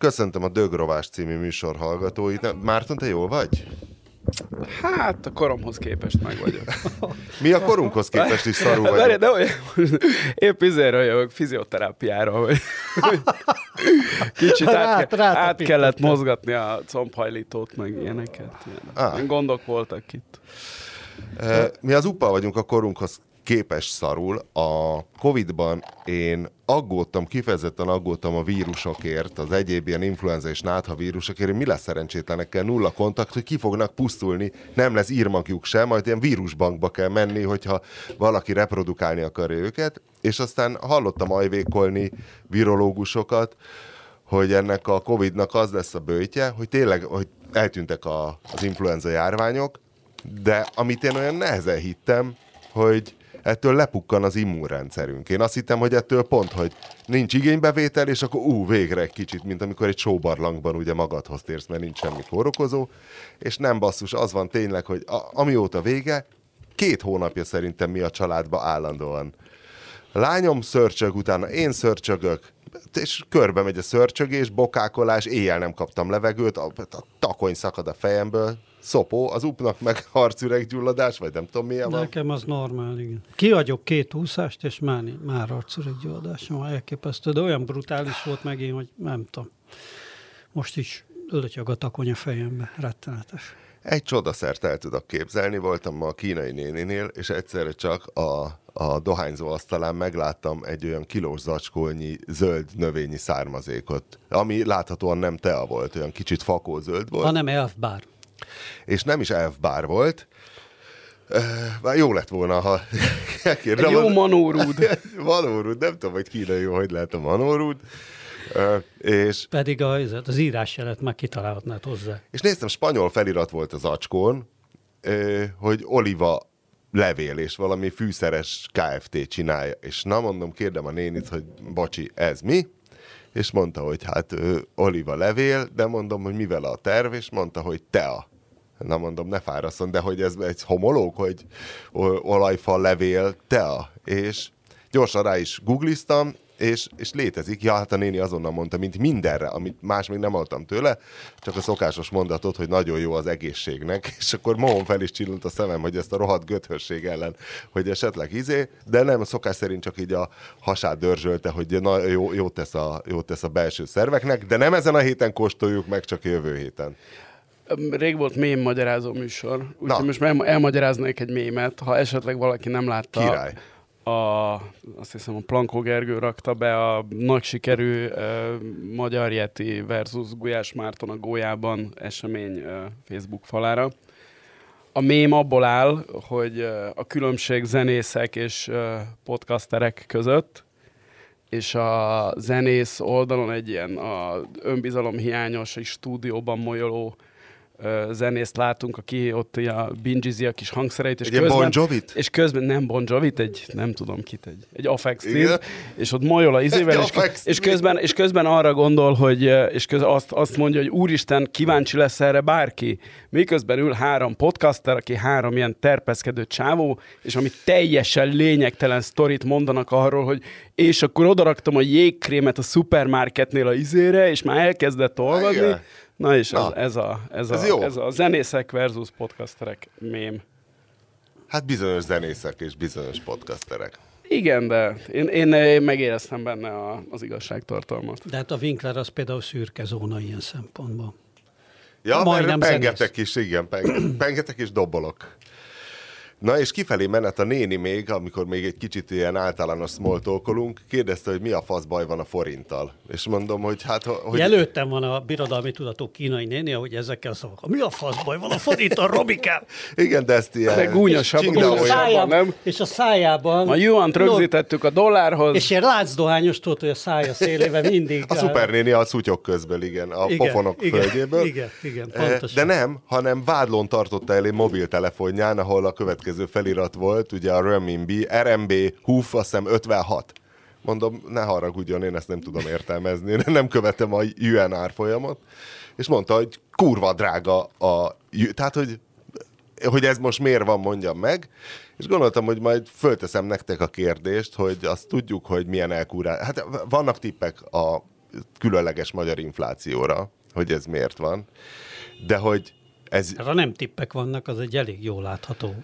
Köszöntöm a Dögrovás című műsor hallgatóit. Márton, te jól vagy? Hát a koromhoz képest meg vagyok. Mi a korunkhoz képest is szarul vagyok? Várj, de olyan, épp izéről jövök fizioterápiára, hogy kicsit át, ke- át kellett mozgatni a combhajlítót, meg ilyeneket. Ilyen. Ah. Gondok voltak itt. Mi az UPA vagyunk a korunkhoz képes szarul. A Covid-ban én aggódtam, kifejezetten aggódtam a vírusokért, az egyéb ilyen influenza és nátha vírusokért, mi lesz szerencsétlenekkel nulla kontakt, hogy ki fognak pusztulni, nem lesz írmagjuk sem, majd ilyen vírusbankba kell menni, hogyha valaki reprodukálni akarja őket, és aztán hallottam ajvékolni virológusokat, hogy ennek a Covid-nak az lesz a bőtje, hogy tényleg hogy eltűntek a, az influenza járványok, de amit én olyan nehezen hittem, hogy ettől lepukkan az immunrendszerünk. Én azt hittem, hogy ettől pont, hogy nincs igénybevétel, és akkor ú, végre egy kicsit, mint amikor egy sóbarlangban ugye magadhoz térsz, mert nincs semmi kórokozó, és nem basszus, az van tényleg, hogy a, amióta vége, két hónapja szerintem mi a családba állandóan. Lányom szörcsög, utána én szörcsögök, és körbe megy a szörcsögés, bokákolás, éjjel nem kaptam levegőt, a, a takony szakad a fejemből, szopó, az upnak meg arcüreggyulladás, vagy nem tudom milyen van. Nekem az normál, igen. Kiadjuk két úszást, és már, már arcüreggyulladás van, elképesztő, de olyan brutális volt megint, hogy nem tudom. Most is ölötyög a takony a fejembe, rettenetes. Egy csodaszert el tudok képzelni, voltam ma a kínai néninél, és egyszerre csak a, a dohányzó asztalán megláttam egy olyan kilós zacskónyi zöld növényi származékot, ami láthatóan nem tea volt, olyan kicsit fakózöld volt. Hanem elfbár és nem is elfbár volt, már jó lett volna, ha Egy jó manórúd. manórúd, nem tudom, hogy kínai jó, hogy lehet a manórúd. És Pedig a, az írásjelet meg kitalálhatnád hozzá. És néztem, spanyol felirat volt az acskón, hogy oliva levél, és valami fűszeres KFT csinálja. És na mondom, kérdem a nénit, hogy bocsi, ez mi? És mondta, hogy hát uh, oliva levél, de mondom, hogy mivel a terv, és mondta, hogy tea na mondom, ne fáraszon, de hogy ez egy homológ, hogy olajfa, levél, tea, és gyorsan rá is googliztam, és, és létezik. Ja, hát a néni azonnal mondta, mint mindenre, amit más még nem hallottam tőle, csak a szokásos mondatot, hogy nagyon jó az egészségnek, és akkor mohon fel is csillant a szemem, hogy ezt a rohadt göthösség ellen, hogy esetleg izé, de nem, szokás szerint csak így a hasát dörzsölte, hogy na, jó, jó, tesz a, jó tesz a belső szerveknek, de nem ezen a héten kóstoljuk meg, csak jövő héten. Rég volt mém magyarázó műsor, úgyhogy most elmagyaráznék egy mémet, ha esetleg valaki nem látta. Király. A, azt hiszem a Plankó Gergő rakta be a nagy sikerű uh, Magyar Yeti versus Gulyás Márton a Gólyában esemény uh, Facebook falára. A mém abból áll, hogy uh, a különbség zenészek és uh, podcasterek között, és a zenész oldalon egy ilyen a önbizalom hiányos és stúdióban molyoló zenészt látunk, aki ott a bingizi a kis hangszereit, és egy közben, bon Jovit? és közben nem Bon Jovit, egy nem tudom kit, egy, egy Afex és ott molyol a izével, és, és, közben, és közben arra gondol, hogy és köz, azt, azt mondja, hogy úristen, kíváncsi lesz erre bárki. Miközben ül három podcaster, aki három ilyen terpeszkedő csávó, és ami teljesen lényegtelen sztorit mondanak arról, hogy és akkor odaraktam a jégkrémet a szupermarketnél a izére, és már elkezdett olvadni. Na és Na. Ez, ez, a, ez, ez, a, jó. ez a zenészek versus podcasterek mém. Hát bizonyos zenészek és bizonyos podcasterek. Igen, de én, én, én megéreztem benne a, az igazságtartalmat. De hát a Winkler az például szürke zóna ilyen szempontból. Ja, Majdnem mert pengetek is, igen, pengetek is dobolok. Na és kifelé menet a néni még, amikor még egy kicsit ilyen általános smoltolkolunk, kérdezte, hogy mi a fasz baj van a forinttal. És mondom, hogy hát... Hogy... Előttem van a birodalmi tudatú kínai néni, hogy ezekkel szavak. Mi a fasz baj van a forinttal, Robikám? Igen, de ezt ilyen... De gúnyosabb, és, a szájában, nem? És a szájában... A juant rögzítettük a dollárhoz. És ilyen láncdohányos tudod, hogy a szája szélébe mindig... A szupernéni a szutyok közben, igen, a igen, pofonok igen, földjéből. Igen, igen, pontosan. De nem, hanem vádlón tartotta el egy mobiltelefonján, ahol a következő következő felirat volt, ugye a Renminbi, RMB HUF, azt hiszem 56. Mondom, ne haragudjon, én ezt nem tudom értelmezni, nem követem a yuan árfolyamot. És mondta, hogy kurva drága a... Tehát, hogy hogy ez most miért van, mondjam meg. És gondoltam, hogy majd fölteszem nektek a kérdést, hogy azt tudjuk, hogy milyen elkúrás. Hát vannak tippek a különleges magyar inflációra, hogy ez miért van. De hogy ez... Ha nem tippek vannak, az egy elég jól látható.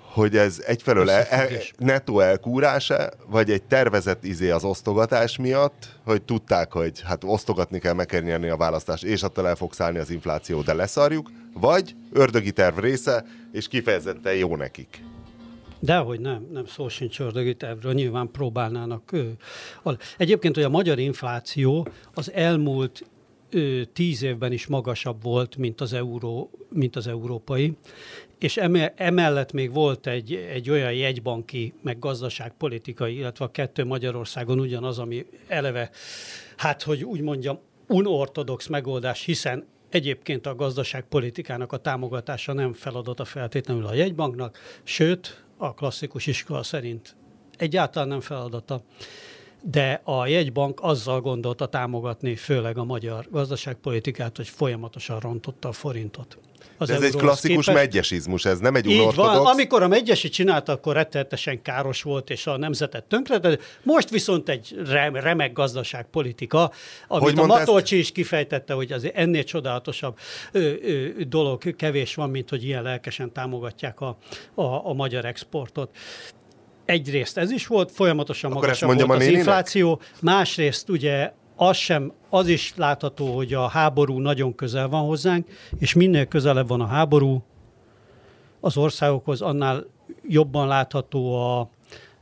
Hogy ez egyfelől el, el, netto elkúrása, vagy egy tervezett izé az osztogatás miatt, hogy tudták, hogy hát osztogatni kell, meg kell nyerni a választást, és attól el fog szállni az infláció, de leszarjuk, vagy ördögi terv része, és kifejezetten jó nekik. Dehogy nem, nem szó sincs ördögi tervről, nyilván próbálnának. Ő. Egyébként, hogy a magyar infláció az elmúlt ő, tíz évben is magasabb volt, mint az, euró, mint az európai, és emellett még volt egy, egy olyan jegybanki, meg gazdaságpolitikai, illetve a kettő Magyarországon ugyanaz, ami eleve, hát hogy úgy mondjam, unortodox megoldás, hiszen Egyébként a gazdaságpolitikának a támogatása nem feladata feltétlenül a jegybanknak, sőt, a klasszikus iskola szerint egyáltalán nem feladata de a jegybank azzal gondolta támogatni főleg a magyar gazdaságpolitikát, hogy folyamatosan rontotta a forintot. Az De ez egy klasszikus képest. megyesizmus, ez nem egy Így van. Amikor a megyesi csinálta, akkor rettenetesen káros volt, és a nemzetet tönkre. Most viszont egy remek gazdaságpolitika, amit hogy a Matolcsi ezt? is kifejtette, hogy az ennél csodálatosabb ö, ö, dolog kevés van, mint hogy ilyen lelkesen támogatják a, a, a magyar exportot egyrészt ez is volt, folyamatosan Akkor magasabb volt az infláció, másrészt ugye az sem, az is látható, hogy a háború nagyon közel van hozzánk, és minél közelebb van a háború az országokhoz, annál jobban látható a,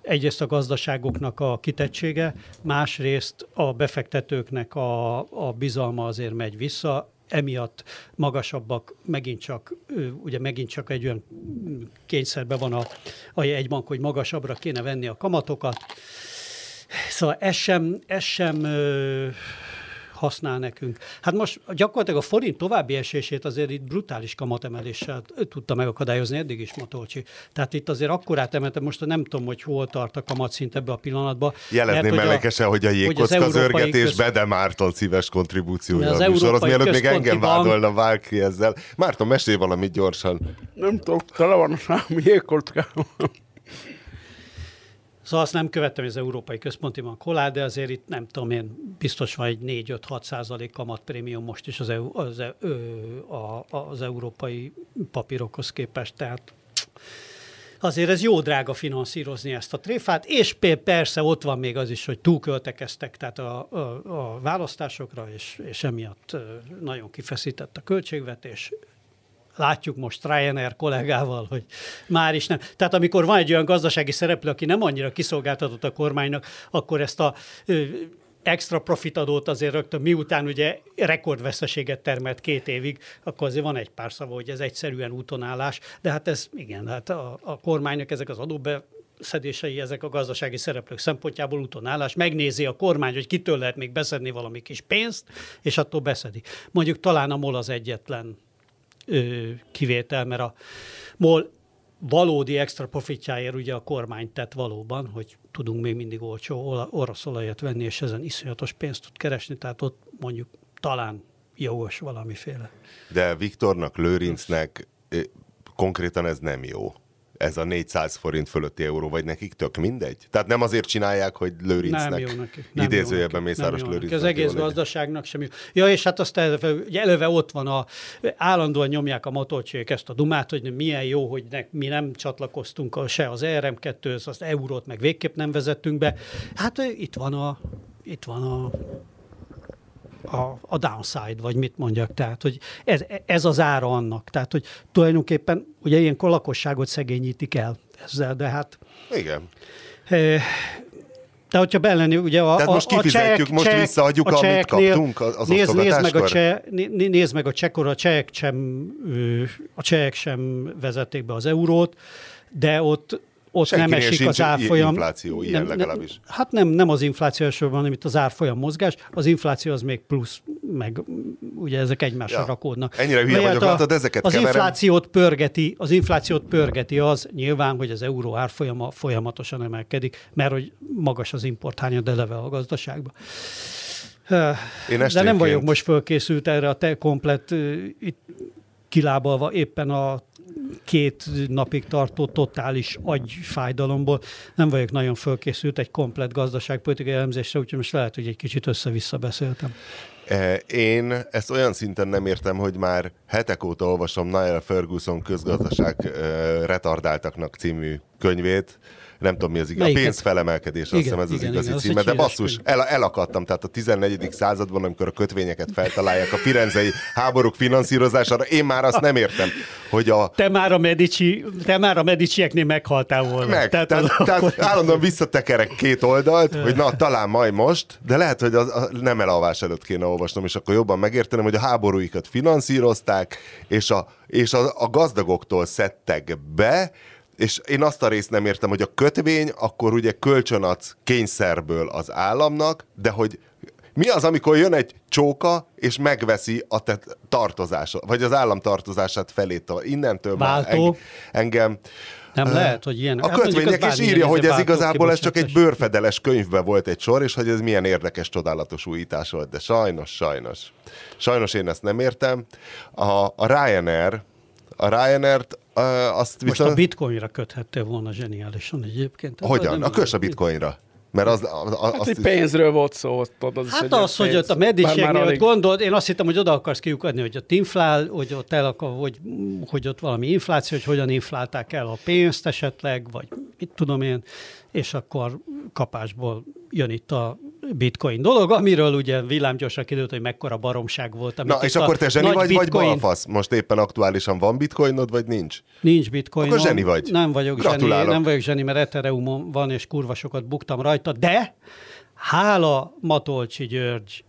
egyrészt a gazdaságoknak a kitettsége, másrészt a befektetőknek a, a bizalma azért megy vissza, emiatt magasabbak, megint csak, ugye megint csak egy olyan kényszerben van a, a jegybank, hogy magasabbra kéne venni a kamatokat. Szóval ez sem, ez sem használ nekünk. Hát most gyakorlatilag a forint további esését azért itt brutális kamatemeléssel tudta megakadályozni eddig is Matolcsi. Tehát itt azért akkorát emelte, most nem tudom, hogy hol tart a kamatszint ebbe a pillanatban. Jelezném mellékesen, hogy a jégkocka az örgetésbe, köz... de Márton szíves kontribúciója az a műsorhoz, mielőtt még engem bank... vádolna bárki ezzel. Márton, mesélj valamit gyorsan. Nem tudom, tele van a számi jégkockával. Szóval azt nem követtem, hogy az Európai Központi Bank hol de azért itt nem tudom én, biztos van egy 4-5-6 százalék kamatprémium most is az, EU, az, az, az európai papírokhoz képest, tehát azért ez jó drága finanszírozni ezt a tréfát, és persze ott van még az is, hogy túlköltekeztek tehát a, a, a választásokra, és, és emiatt nagyon kifeszített a költségvetés, látjuk most Ryanair kollégával, hogy már is nem. Tehát amikor van egy olyan gazdasági szereplő, aki nem annyira kiszolgáltatott a kormánynak, akkor ezt a extra profitadót azért rögtön, miután ugye rekordveszteséget termelt két évig, akkor azért van egy pár szava, hogy ez egyszerűen útonállás, de hát ez igen, hát a, a kormánynak ezek az adóbe szedései ezek a gazdasági szereplők szempontjából útonállás. Megnézi a kormány, hogy kitől lehet még beszedni valami kis pénzt, és attól beszedi. Mondjuk talán a MOL az egyetlen kivétel, mert a MOL valódi extra profitjáért ugye a kormány tett valóban, hogy tudunk még mindig olcsó orosz olajat venni, és ezen iszonyatos pénzt tud keresni, tehát ott mondjuk talán jogos valamiféle. De Viktornak, Lőrincnek konkrétan ez nem jó ez a 400 forint fölötti euró, vagy nekik tök mindegy? Tehát nem azért csinálják, hogy Lőrincnek, nem jó nekik, nem Mészáros Lőrincnek. Az egész gazdaságnak sem jó. Ja, és hát azt eleve, eleve ott van, a, állandóan nyomják a motocsék ezt a dumát, hogy milyen jó, hogy ne, mi nem csatlakoztunk a, se az ERM2-höz, az eurót meg végképp nem vezettünk be. Hát itt van a, itt van a a, a downside, vagy mit mondjak. Tehát, hogy ez, ez az ára annak. Tehát, hogy tulajdonképpen ugye ilyenkor lakosságot szegényítik el ezzel, de hát... Igen. E, de hogyha belenni, ugye a, Tehát most kifizetjük, most cseh, visszaadjuk, a amit kaptunk az nézd, nézd meg a cseh, nézd meg a csekkor, a csehek sem, a csehek sem vezették be az eurót, de ott ott Senkinél nem esik az árfolyam. infláció, ilyen nem, legalábbis. Nem, hát nem, nem az infláció elsősorban, hanem itt az árfolyam mozgás. Az infláció az még plusz, meg ugye ezek egymásra ja. rakódnak. Ennyire hülye vagyok, a, látod, ezeket Az keverem. inflációt pörgeti, az inflációt pörgeti az nyilván, hogy az euró árfolyama folyamatosan emelkedik, mert hogy magas az importhányad eleve a gazdaságban. Én De nem vagyok most fölkészült erre a te komplet itt kilábalva éppen a két napig tartó totális agyfájdalomból. Nem vagyok nagyon fölkészült egy komplet gazdaságpolitikai elemzésre, úgyhogy most lehet, hogy egy kicsit össze-vissza beszéltem. E, én ezt olyan szinten nem értem, hogy már hetek óta olvasom Niall Ferguson közgazdaság e, retardáltaknak című könyvét, nem tudom mi az igaz, a pénzfelemelkedés, azt hiszem ez igen, az igazi igen, címe, de basszus, el, elakadtam, tehát a 14. században, amikor a kötvényeket feltalálják a firenzei háborúk finanszírozására, én már azt nem értem, hogy a... Te már a Medici, te már a Medicieknél meghaltál volna. Meg, tehát, tehát, tehát akkor... állandóan visszatekerek két oldalt, hogy na, talán majd most, de lehet, hogy az, a nem elalvás előtt kéne olvasnom, és akkor jobban megértenem, hogy a háborúikat finanszírozták, és a, és a, a gazdagoktól szedtek be, és én azt a részt nem értem, hogy a kötvény, akkor ugye kölcsönadsz kényszerből az államnak, de hogy mi az, amikor jön egy csóka, és megveszi a te tartozásod, vagy az állam tartozását felé, innentől Váltó. már engem... Nem uh, lehet, hogy ilyen... A hát kötvények is írja, hogy ez igazából ez csak egy bőrfedeles könyvben volt egy sor, és hogy ez milyen érdekes, csodálatos újítás volt, de sajnos, sajnos. Sajnos én ezt nem értem. A, a Ryanair, a Ryanair-t Uh, azt Most viszont... a bitcoinra köthette volna zseniálisan egyébként. Hogyan? A kös a bitcoinra. Mert az, az, az, hát, hogy pénzről volt szó. Ott, az hát az, hogy ott a mediségnél alig... gondolod, én azt hittem, hogy oda akarsz kiukadni, hogy ott inflál, hogy ott, el akar, hogy, hogy ott valami infláció, hogy hogyan inflálták el a pénzt esetleg, vagy mit tudom én, és akkor kapásból jön itt a bitcoin dolog, amiről ugye villámgyorsan kiderült, hogy mekkora baromság volt. Na, és akkor te zseni vagy, bitcoin... vagy balfasz? Most éppen aktuálisan van bitcoinod, vagy nincs? Nincs bitcoin. Akkor zseni vagy. Nem vagyok Gratulálok. zseni, nem vagyok zseni, mert Ethereum van, és kurva sokat buktam rajta, de hála Matolcsi György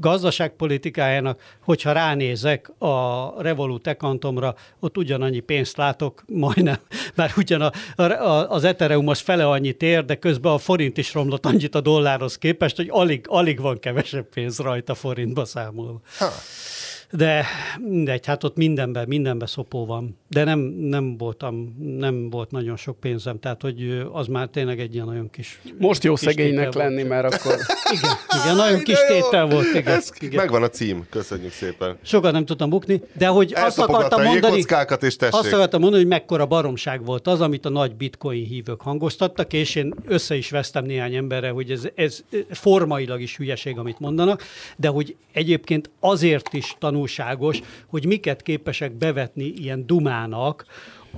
gazdaságpolitikájának, hogyha ránézek a Revolut ekantomra, ott ugyanannyi pénzt látok, majdnem, mert ugyan a, a, az Ethereum az fele annyit ér, de közben a forint is romlott annyit a dollárhoz képest, hogy alig, alig van kevesebb pénz rajta forintba számolva. Ha. De mindegy, hát ott mindenben, mindenben szopó van. De nem, nem voltam, nem volt nagyon sok pénzem, tehát hogy az már tényleg egy ilyen nagyon kis... Most jó kis szegénynek lenni, volt. mert akkor... Igen, igen nagyon kis tétel volt. Igen, Ez, igen. Megvan a cím, köszönjük szépen. Sokat nem tudtam bukni, de hogy azt akartam mondani, és azt akartam mondani, hogy mekkora baromság volt az, amit a nagy bitcoin hívők hangoztattak, és én össze is vesztem néhány emberre, hogy ez, ez formailag is hülyeség, amit mondanak, de hogy egyébként azért is tanul tanulságos, hogy miket képesek bevetni ilyen dumának,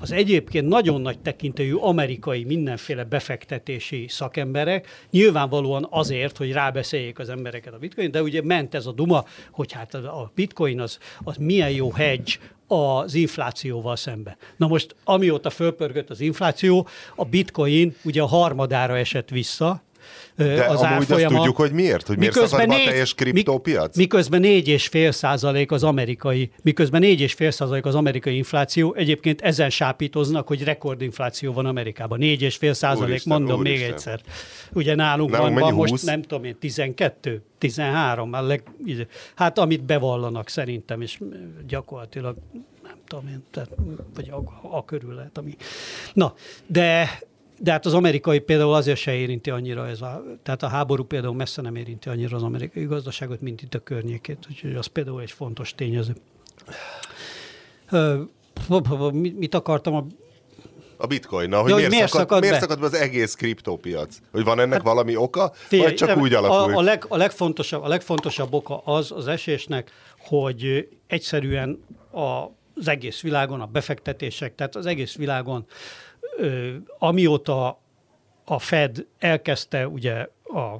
az egyébként nagyon nagy tekintélyű amerikai mindenféle befektetési szakemberek, nyilvánvalóan azért, hogy rábeszéljék az embereket a bitcoin, de ugye ment ez a duma, hogy hát a bitcoin az, az milyen jó hedge az inflációval szembe. Na most, amióta fölpörgött az infláció, a bitcoin ugye a harmadára esett vissza, de az amúgy árfolyama. azt tudjuk, hogy miért? Hogy miért miközben négy, a teljes kriptópiac? Miközben 4,5 százalék az amerikai, miközben 4,5 százalék az amerikai infláció, egyébként ezen sápítoznak, hogy rekordinfláció van Amerikában. 4,5 százalék, mondom úristen. még egyszer. Ugye nálunk, nálunk van, van most nem tudom én, 12, 13, már leg, hát amit bevallanak szerintem, és gyakorlatilag nem tudom én, tehát, vagy a, a körül lehet, ami. Na, de de hát az amerikai például azért se érinti annyira ez a, tehát a háború például messze nem érinti annyira az amerikai gazdaságot, mint itt a környékét, úgyhogy az például egy fontos tényező. Mit akartam a a bitcoin, na, hogy ja, miért, miért, szakad, szakad miért szakad be az egész kriptópiac? Hogy van ennek hát, valami oka, figyelj, vagy csak úgy alakult? A, a, leg, a, legfontosabb, a legfontosabb oka az az esésnek, hogy egyszerűen a, az egész világon a befektetések, tehát az egész világon amióta a Fed elkezdte ugye a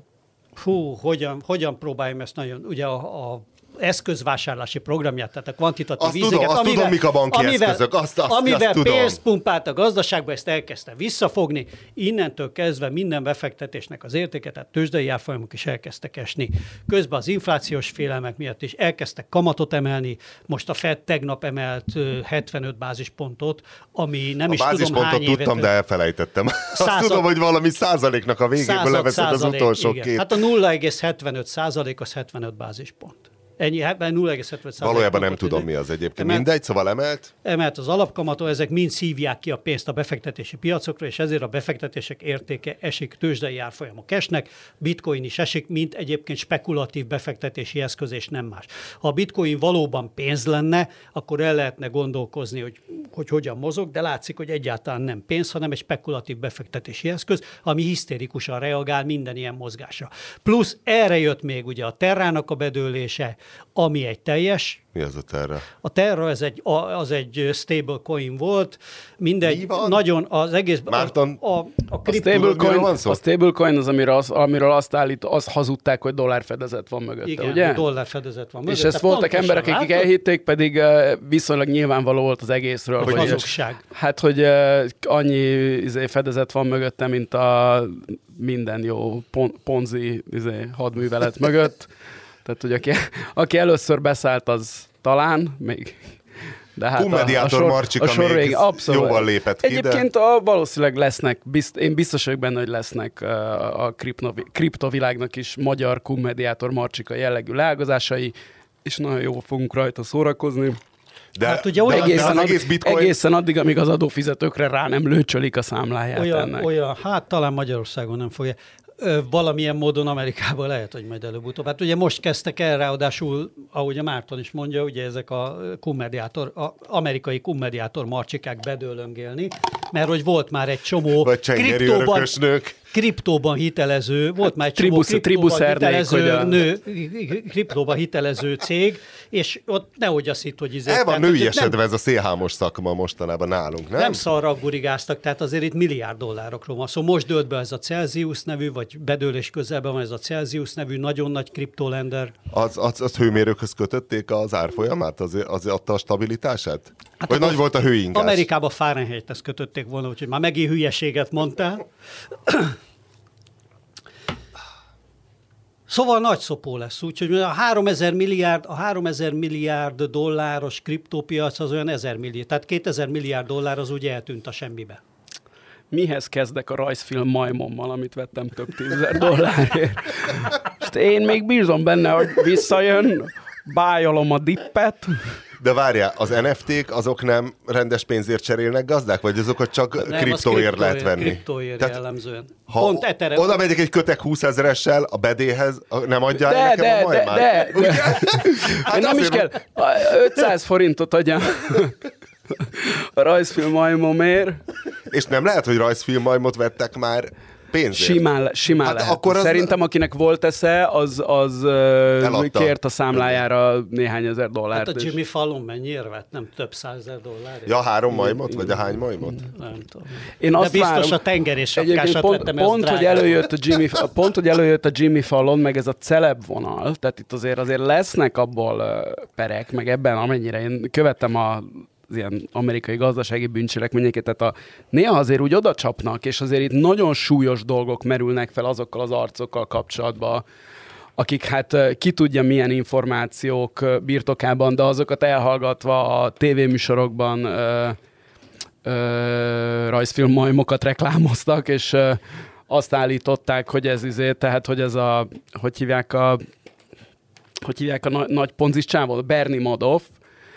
hú, hogyan, hogyan próbáljam ezt nagyon, ugye a, a eszközvásárlási programját, tehát a kvantitatív azt Tudom, azt amivel, tudom, mik a banki amivel, eszközök, azt, azt, amivel azt tudom. pénzt pumpált a gazdaságba, ezt elkezdte visszafogni, innentől kezdve minden befektetésnek az értéke, tehát tőzsdei árfolyamok is elkezdtek esni. Közben az inflációs félelmek miatt is elkezdtek kamatot emelni, most a Fed tegnap emelt 75 bázispontot, ami nem a is tudom hány évet... tudtam, de elfelejtettem. Század, azt tudom, hogy valami százaléknak a végéből leveszed az utolsó igen. két. Hát a 0,75 százalék az 75 bázispont. Ennyi, hát 0,75 Valójában nem tudom, mi az egyébként. Emelt, Mindegy, szóval emelt. Emelt az alapkamaton, ezek mind szívják ki a pénzt a befektetési piacokra, és ezért a befektetések értéke esik, tőzsdei árfolyamok esnek, bitcoin is esik, mint egyébként spekulatív befektetési eszköz, és nem más. Ha a bitcoin valóban pénz lenne, akkor el lehetne gondolkozni, hogy, hogy hogyan mozog, de látszik, hogy egyáltalán nem pénz, hanem egy spekulatív befektetési eszköz, ami hisztérikusan reagál minden ilyen mozgásra. Plusz erre jött még ugye a terrának a bedőlése, ami egy teljes mi az a Terra? A Terra az egy, az egy stable coin volt, mindegy, nagyon az egész... Márton, a, a, a, a stablecoin, van szó? A stablecoin az, amiről, az, amiről azt állít, azt hazudták, hogy dollárfedezet van mögötte, Igen, ugye? dollárfedezet van mögötte. És ezt voltak emberek, akik látod? elhitték, pedig viszonylag nyilvánvaló volt az egészről. Hogy, hogy hazugság. Hát, hogy annyi izé, fedezet van mögötte, mint a minden jó pon, ponzi izé, hadművelet mögött. Tehát, hogy aki, aki először beszállt, az talán még de hát a, a sor, Marcsika a sor még abszolút. jobban lépett ki. Egyébként de... a, valószínűleg lesznek, bizt, én biztos vagyok benne, hogy lesznek a, a kriptovilágnak is magyar kummediátor Marcsika jellegű leágazásai, és nagyon jól fogunk rajta szórakozni. De, hát ugye olyan, egészen, de az egész bitcoin... egészen addig, amíg az adófizetőkre rá nem lőcsölik a számláját olyan, ennek. Olyan, hát talán Magyarországon nem fogja valamilyen módon Amerikában lehet, hogy majd előbb-utóbb. Hát ugye most kezdtek el, ráadásul, ahogy a Márton is mondja, ugye ezek a kummediátor, a amerikai kummediátor marcsikák bedőlöngélni, mert hogy volt már egy csomó kriptóban, kriptóban hitelező, volt már egy csomó kriptóban hitelező nő, kriptóban hitelező cég, és ott nehogy azt hitt, hogy... Izé, El van nőiesedve ez a szélhámos szakma mostanában nálunk, nem? Nem szarra gurigáztak, tehát azért itt milliárd dollárokról van. Szóval most dőlt be ez a Celsius nevű, vagy bedőlés közelben van ez a Celsius nevű nagyon nagy kriptolender. Az, az, az hőmérőkhöz kötötték az árfolyamát? Az, az adta a stabilitását? Hát vagy nagy volt a hőingás? Amerikában Fahrenheit-hez kötötték volna, úgyhogy már megint hülyeséget mondtál. Szóval nagy szopó lesz, úgyhogy a 3000 milliárd, a 3000 milliárd dolláros kriptópiac az olyan 1000 milliárd, tehát 2000 milliárd dollár az úgy eltűnt a semmibe. Mihez kezdek a rajzfilm majmommal, amit vettem több tízezer dollárért? Én még bízom benne, hogy visszajön, bájolom a dippet, de várjál, az NFT-k azok nem rendes pénzért cserélnek gazdák, vagy azokat csak nem, kriptóért lehet venni? Kriptóért Tehát, jellemzően. Ha Pont etere... oda megyek egy kötek 20 ezeressel a bedéhez, nem adja de, nekem de, a majmát? De, de, de. hát nem is kell. 500 forintot adjam a rajzfilm majmomért. És nem lehet, hogy rajzfilm majmot vettek már pénzért. Simán, simán hát lehet. Akkor az... Szerintem, akinek volt esze, az, az Eladta. kért a számlájára néhány ezer dollárt. Hát a Jimmy Fallon mennyiért vett? Nem több százezer dollár? Ja, három majmot? Vagy a hány majmot? Nem tudom. Én azt De biztos várom, a tengeri pont, vettem, pont, hogy előjött a Jimmy, pont, hogy előjött a Jimmy Fallon, meg ez a celeb vonal, tehát itt azért azért lesznek abból perek, meg ebben amennyire én követtem a az ilyen amerikai gazdasági bűncselekményeket, tehát a, néha azért úgy oda csapnak, és azért itt nagyon súlyos dolgok merülnek fel azokkal az arcokkal kapcsolatban, akik hát ki tudja milyen információk birtokában, de azokat elhallgatva a tévéműsorokban ö, ö, rajzfilm majmokat reklámoztak, és ö, azt állították, hogy ez izé, tehát hogy ez a, hogy hívják a hogy hívják a na- nagy ponzis csávot, Bernie Madoff.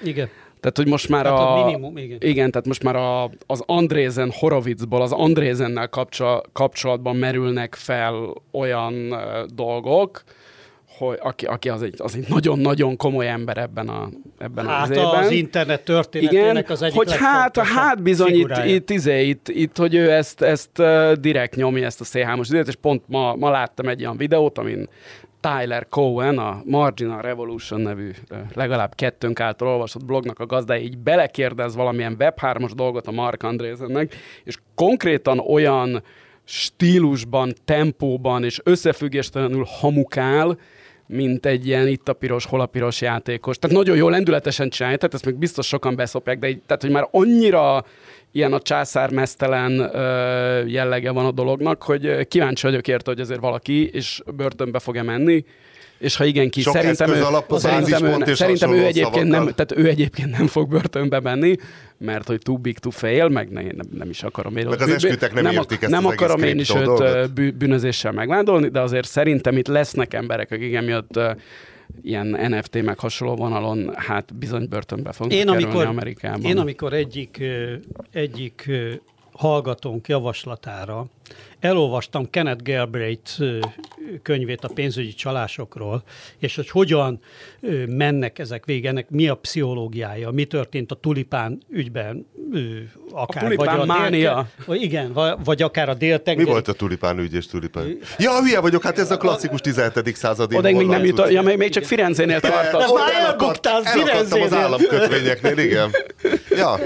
Igen. Tehát, hogy most már hát a... a minimum, igen. igen. tehát most már a, az Andrézen Horowitzból, az Andrézennel kapcsol, kapcsolatban merülnek fel olyan uh, dolgok, hogy aki, aki az, egy, az egy nagyon-nagyon komoly ember ebben, a, ebben hát az évben. az internet történetének Igen, az egyik hogy hát, hát bizony itt, itt, izé, itt, itt, hogy ő ezt, ezt direkt nyomja, ezt a szélhámos időt, és pont ma, ma láttam egy olyan videót, amin Tyler Cohen, a Marginal Revolution nevű legalább kettőnk által olvasott blognak a gazdája így belekérdez valamilyen web 3 dolgot a Mark Andrésennek, és konkrétan olyan stílusban, tempóban és összefüggéstelenül hamukál, mint egy ilyen itt a piros, hol a piros játékos. Tehát nagyon jó lendületesen csinálja, tehát ezt még biztos sokan beszopják, de így, tehát, hogy már annyira ilyen a császár mesztelen jellege van a dolognak, hogy kíváncsi vagyok érte, hogy azért valaki, és börtönbe fog-e menni, és ha igen, ki, Sok szerintem ő, szerintem ő, szerintem ő egyébként nem, tehát ő egyébként nem fog börtönbe menni, mert hogy too big to fail, meg ne, nem, nem is akarom én. Meg az eskütek nem, nem értik ezt Nem az akarom én is őt bűnözéssel megvádolni, de azért szerintem itt lesznek emberek, akik emiatt ilyen NFT meg hasonló vonalon, hát bizony börtönbe fognak én, kerülni amikor, Amerikában. Én amikor egyik, egyik hallgatónk javaslatára elolvastam Kenneth Galbraith könyvét a pénzügyi csalásokról, és hogy hogyan mennek ezek végig, ennek mi a pszichológiája, mi történt a tulipán ügyben, akár. A tulipán vagy a mánia. Dél, igen, vagy akár a déltek. Mi volt a tulipán ügy és tulipán? Ja, hülye vagyok, hát ez a klasszikus 17. századi. Oda még nem jutott, ja, még, még csak Firenzénél tartott. Már elbuktál Firenzénél. az államkötvényeknél, igen. Ja.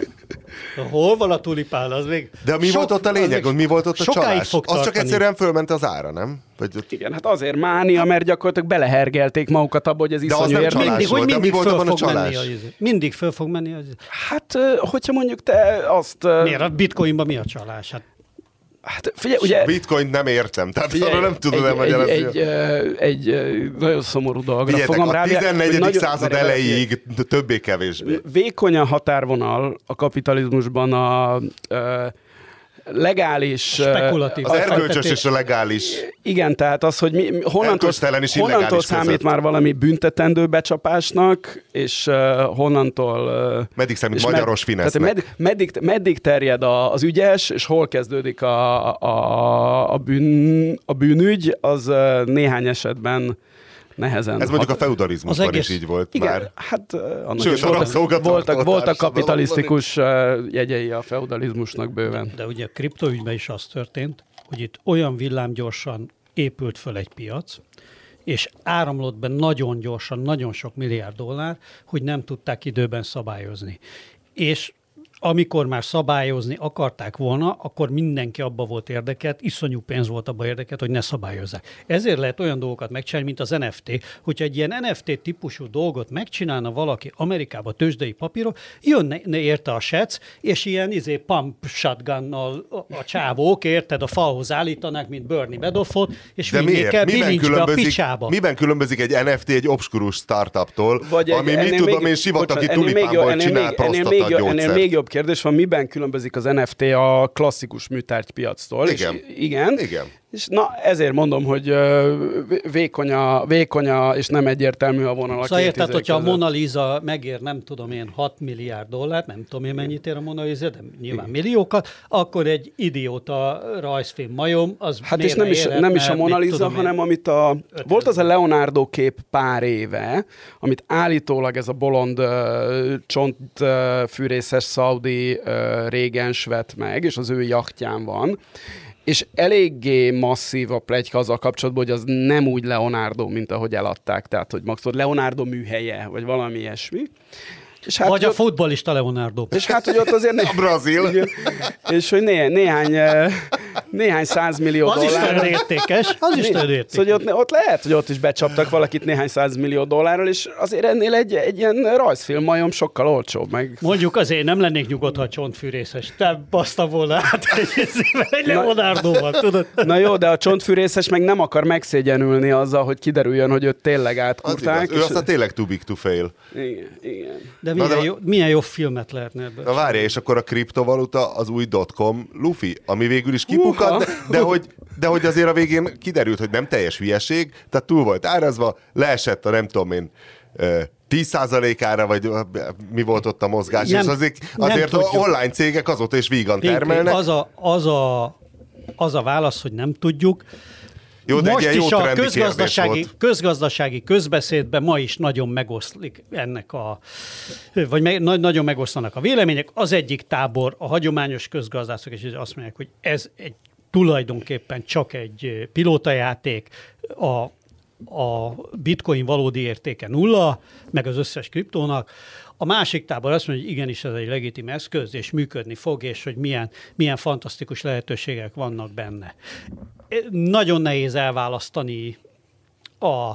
Hol van a tulipán? Az még De mi sok, volt ott a lényeg, hogy mi volt ott a csalás? Az csak egyszerűen fölment az ára, nem? Vagy ott... Igen, hát azért mánia, mert gyakorlatilag belehergelték magukat abba, hogy ez iszonyú de az nem mindig, hogy mindig föl fog csalás? menni az, Mindig föl fog menni az. Hát, hogyha mondjuk te azt... Miért? A bitcoinban mi a csalás? Hát Hát figyelj, ugye... Bitcoin nem értem, tehát figyelj, arra nem tudom elmagyarázni. Egy, egy, egy, nagyon szomorú dologra Figyeljetek, fogom rá. a 14. Nagyon, század elejéig többé-kevésbé. Vékony a határvonal a kapitalizmusban a, a legális... Spekulatív. Az erkölcsös és a legális. Igen, tehát az, hogy mi, honnantól, honnantól számít között. már valami büntetendő becsapásnak, és uh, honnantól... Uh, meddig számít magyaros med, finesznek? Med, meddig, meddig terjed a, az ügyes, és hol kezdődik a, a, a, bűn, a bűnügy, az uh, néhány esetben nehezen. Ez mondjuk a feudalizmusban egész... is így volt igen, már. Hát annak Sőt, is voltak, voltak, voltak kapitalisztikus jegyei a feudalizmusnak bőven. De ugye a kriptoügyben is az történt, hogy itt olyan villámgyorsan épült föl egy piac, és áramlott be nagyon gyorsan, nagyon sok milliárd dollár, hogy nem tudták időben szabályozni. És amikor már szabályozni akarták volna, akkor mindenki abba volt érdekelt, iszonyú pénz volt abba érdekelt, hogy ne szabályozzák. Ezért lehet olyan dolgokat megcsinálni, mint az NFT. Hogyha egy ilyen NFT típusú dolgot megcsinálna valaki Amerikába tőzsdei papírok, jönne érte a sec, és ilyen izé pump shotgunnal a, a csávók, érted, a falhoz állítanák, mint Bernie Madoffot, és De miért? El miben különbözik, a Miben különbözik egy NFT egy obskurus startuptól, Vagy ami egy, mit tudom én, sivatagi tulipánból csinál ennél még jobb kérdés van, miben különbözik az NFT a klasszikus műtárgypiactól? Igen. És, igen. Igen. És na, ezért mondom, hogy vékonya, vékonya és nem egyértelmű a vonal. Szóval érted, hogyha a Mona Lisa megér, nem tudom én, 6 milliárd dollárt, nem tudom én mennyit ér a Mona Lisa, de nyilván Igen. milliókat, akkor egy idióta rajzfilm majom, az Hát és nem is, éret, nem is a Mona Lisa, hanem én, amit a... Volt az a Leonardo kép pár éve, amit állítólag ez a bolond uh, csontfűrészes uh, szaudi uh, régen vett meg, és az ő jachtján van, és eléggé masszív a plegyka azzal kapcsolatban, hogy az nem úgy Leonardo, mint ahogy eladták, tehát hogy max Leonardo műhelye, vagy valami ilyesmi. És hát, Vagy a ott, futbolista Leonardo. És hát, hogy ott azért... Ne, a brazil. Igen, és hogy né, néhány, eh, néhány százmillió az dollár. Az is értékes. Az is értékes. Szóval ott, ott lehet, hogy ott is becsaptak valakit néhány százmillió dollárral, és azért ennél egy, egy ilyen rajzfilm majom sokkal olcsóbb. Meg... Mondjuk azért nem lennék nyugodt, ha csontfűrészes. Te baszta volna hát egy, egy Leonardo-val, tudod? Na jó, de a csontfűrészes meg nem akar megszégyenülni azzal, hogy kiderüljön, hogy őt tényleg átkurták. Az ő aztán tényleg too big to fail. Igen, igen. De milyen, de... jó, milyen jó filmet lehetne ebből. Na várja, és akkor a kriptovaluta az új dotcom lufi, ami végül is kipukat, de, de, hogy, de hogy azért a végén kiderült, hogy nem teljes hülyeség, tehát túl volt árazva, leesett a nem tudom én, 10%-ára, vagy mi volt ott a mozgás, nem, és azért, azért a online cégek azóta is vígan termelnek. Az a, az, a, az a válasz, hogy nem tudjuk. Jó, de Most is a közgazdasági, közgazdasági közbeszédben ma is nagyon megoszlik ennek a, vagy me, nagyon megosztanak a vélemények. Az egyik tábor, a hagyományos közgazdászok, és azt mondják, hogy ez egy tulajdonképpen csak egy pilótajáték, a a bitcoin valódi értéke nulla, meg az összes kriptónak. A másik tábor azt mondja, hogy igenis ez egy legitim eszköz, és működni fog, és hogy milyen, milyen fantasztikus lehetőségek vannak benne. Nagyon nehéz elválasztani a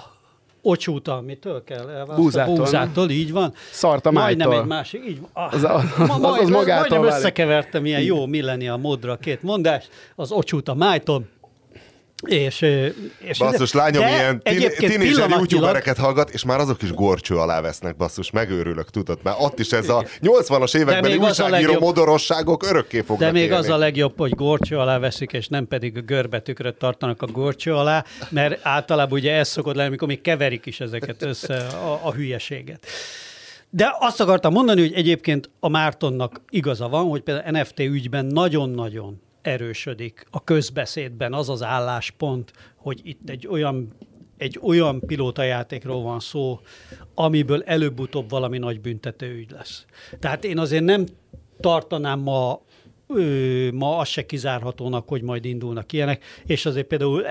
ocsúta, mitől kell elválasztani? Búzától. Búzától, így van. Szarta Majdnem egy másik, így van. Ah, az, az, az, az, az magától Majdnem válik. összekevertem ilyen jó millennial módra két mondást. Az ocsúta májtól, És, és basszus, lányom, ilyen tínézser youtubereket hallgat, és már azok is gorcső alá vesznek, basszus, megőrülök, tudod, mert ott is ez a 80-as években újságíró legjobb, modorosságok örökké fognak De még élni. az a legjobb, hogy gorcső alá veszik, és nem pedig a görbetükröt tartanak a gorcső alá, mert általában ugye ez szokott lenni, amikor még keverik is ezeket össze, a, a hülyeséget. De azt akartam mondani, hogy egyébként a Mártonnak igaza van, hogy például NFT ügyben nagyon-nagyon erősödik a közbeszédben az az álláspont, hogy itt egy olyan egy olyan pilótajátékról van szó, amiből előbb-utóbb valami nagy ügy lesz. Tehát én azért nem tartanám ma ma az se kizárhatónak, hogy majd indulnak ilyenek, és azért például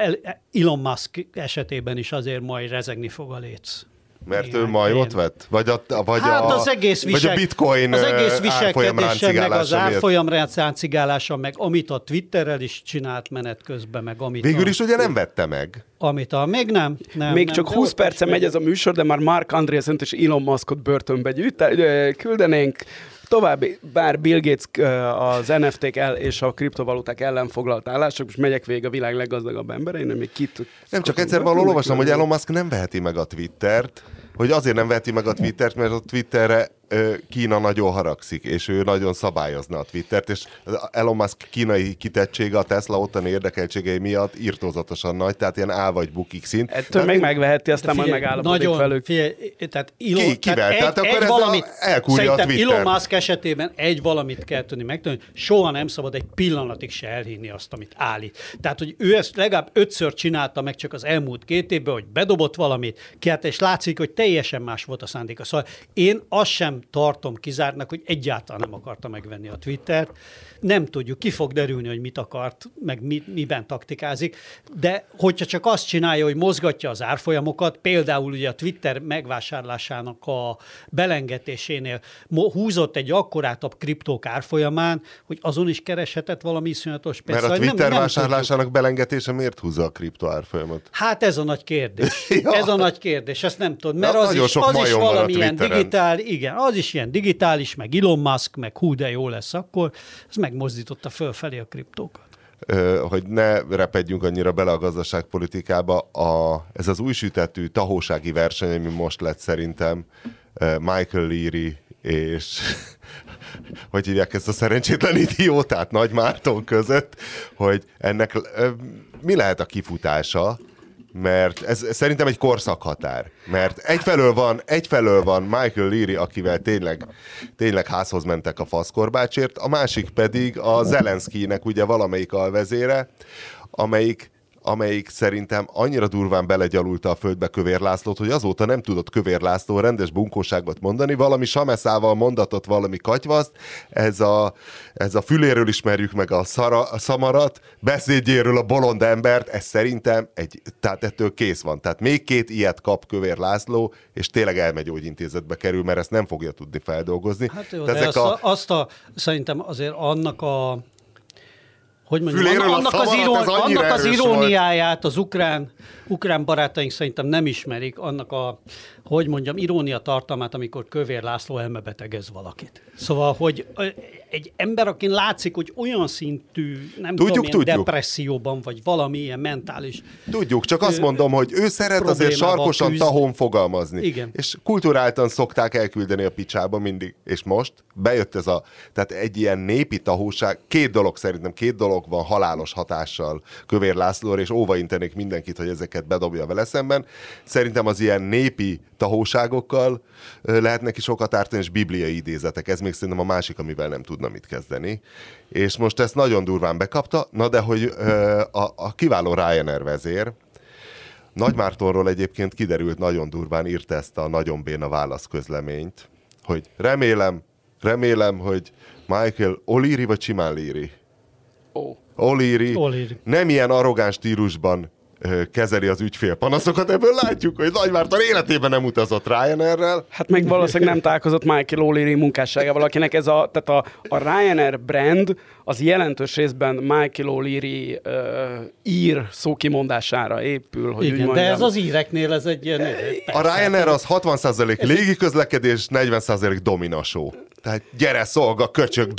Elon Musk esetében is azért majd rezegni fog a léc. Mert Igen, ő majmot én... vett? Vagy a, vagy hát a, az egész visek, vagy a bitcoin az egész viselkedése, meg az árfolyam ráncigálása, meg amit a Twitterrel is csinált menet közben, meg amit Végül a, is ugye nem vette meg. Amit a, még nem. nem még nem, csak 20 perce megy ez a műsor, de már Mark Andreessen és Elon Muskot börtönbe gyűjt, küldenénk további, bár Bill Gates az NFT-k el, és a kriptovaluták ellen foglalt állások, és megyek végig a világ leggazdagabb emberein, még kit... Nem csak egyszer való olvastam, hogy Elon Musk nem veheti meg a Twittert, hogy azért nem veheti meg a Twittert, mert a Twitterre Kína nagyon haragszik, és ő nagyon szabályozna a Twittert, és Elon Musk kínai kitettsége a Tesla ottani érdekeltségei miatt írtózatosan nagy, tehát ilyen áll vagy bukik szint. Ettől tehát, még megveheti, aztán figyelj, majd megállapodik nagyon, velük. Figyelj, tehát Elon, Ki, kivel? Tehát, tehát egy, akkor egy valamit, elkúrja a Twitter. Elon Musk esetében egy valamit kell tudni megtenni, soha nem szabad egy pillanatig se elhinni azt, amit állít. Tehát, hogy ő ezt legalább ötször csinálta meg csak az elmúlt két évben, hogy bedobott valamit, kiállt, és látszik, hogy teljesen más volt a szándéka. Szóval én azt sem tartom kizártnak, hogy egyáltalán nem akarta megvenni a Twittert. Nem tudjuk, ki fog derülni, hogy mit akart, meg mi, miben taktikázik, de hogyha csak azt csinálja, hogy mozgatja az árfolyamokat, például ugye a Twitter megvásárlásának a belengetésénél húzott egy akkorát a kriptók árfolyamán, hogy azon is kereshetett valami iszonyatos pénzt. Mert a Twitter nem, nem vásárlásának tudjuk. belengetése miért húzza a kriptó árfolyamat? Hát ez a nagy kérdés. ja. Ez a nagy kérdés, ezt nem tudom, mert az is, az is valamilyen digitál, igen, az is ilyen digitális, meg Elon Musk, meg hú, de jó lesz akkor, ez megmozdította fölfelé a kriptókat? Hogy ne repedjünk annyira bele a gazdaságpolitikába, a, ez az új sütetű tahósági verseny, ami most lett szerintem Michael Leary és hogy hívják ezt a szerencsétlen idiótát Nagy Márton között, hogy ennek mi lehet a kifutása, mert ez szerintem egy korszakhatár. Mert egyfelől van, egyfelől van Michael Leary, akivel tényleg, tényleg házhoz mentek a faszkorbácsért, a másik pedig a Zelenszkinek ugye valamelyik alvezére, amelyik amelyik szerintem annyira durván belegyalulta a földbe Kövér Lászlót, hogy azóta nem tudott Kövér László rendes bunkóságot mondani, valami sameszával mondatot, valami katyvaszt, ez a, ez a füléről ismerjük meg a, szara, a szamarat, beszédjéről a bolond embert, ez szerintem egy, tehát ettől kész van. Tehát még két ilyet kap Kövér László, és tényleg elmegyógyintézetbe kerül, mert ezt nem fogja tudni feldolgozni. Hát jó, de, de ezek a... azt a, szerintem azért annak a hogy mondjam, Füléről annak, az, az, annak az iróniáját az ukrán, ukrán barátaink szerintem nem ismerik, annak a, hogy mondjam, irónia tartalmát, amikor Kövér László elmebetegez valakit. Szóval, hogy egy ember, akin látszik, hogy olyan szintű, nem tudjuk, tudom, tudjuk. depresszióban, vagy valami ilyen mentális... Tudjuk, csak azt mondom, hogy ő szeret azért sarkosan küzd. tahon fogalmazni. Igen. És kulturáltan szokták elküldeni a picsába mindig. És most bejött ez a... Tehát egy ilyen népi tahóság, két dolog szerintem, két dolog van halálos hatással Kövér Lászlóra, és óvaintenék mindenkit, hogy ezeket bedobja vele szemben. Szerintem az ilyen népi tahóságokkal lehet neki sokat ártani, és bibliai idézetek. Ez még szerintem a másik, amivel nem tudna mit kezdeni. És most ezt nagyon durván bekapta, na de hogy a, a kiváló Ryanair vezér, Nagymártonról egyébként kiderült nagyon durván, írta ezt a nagyon béna válaszközleményt, hogy remélem, remélem, hogy Michael O'Leary vagy Simán Leary? Oh. O'Leary. O'Leary. Nem ilyen arrogáns stílusban kezeli az ügyfél panaszokat, ebből látjuk, hogy Nagymárton életében nem utazott Ryanairrel. Hát meg valószínűleg nem találkozott Michael O'Leary munkásságával, akinek ez a, tehát a, a Ryanair brand az jelentős részben Michael O'Leary uh, ír szókimondására épül. Hogy Igen, de ez az íreknél ez egy ilyen... A Ryanair az 60% légiközlekedés, 40% dominasó. Tehát gyere, szolga, köcsög,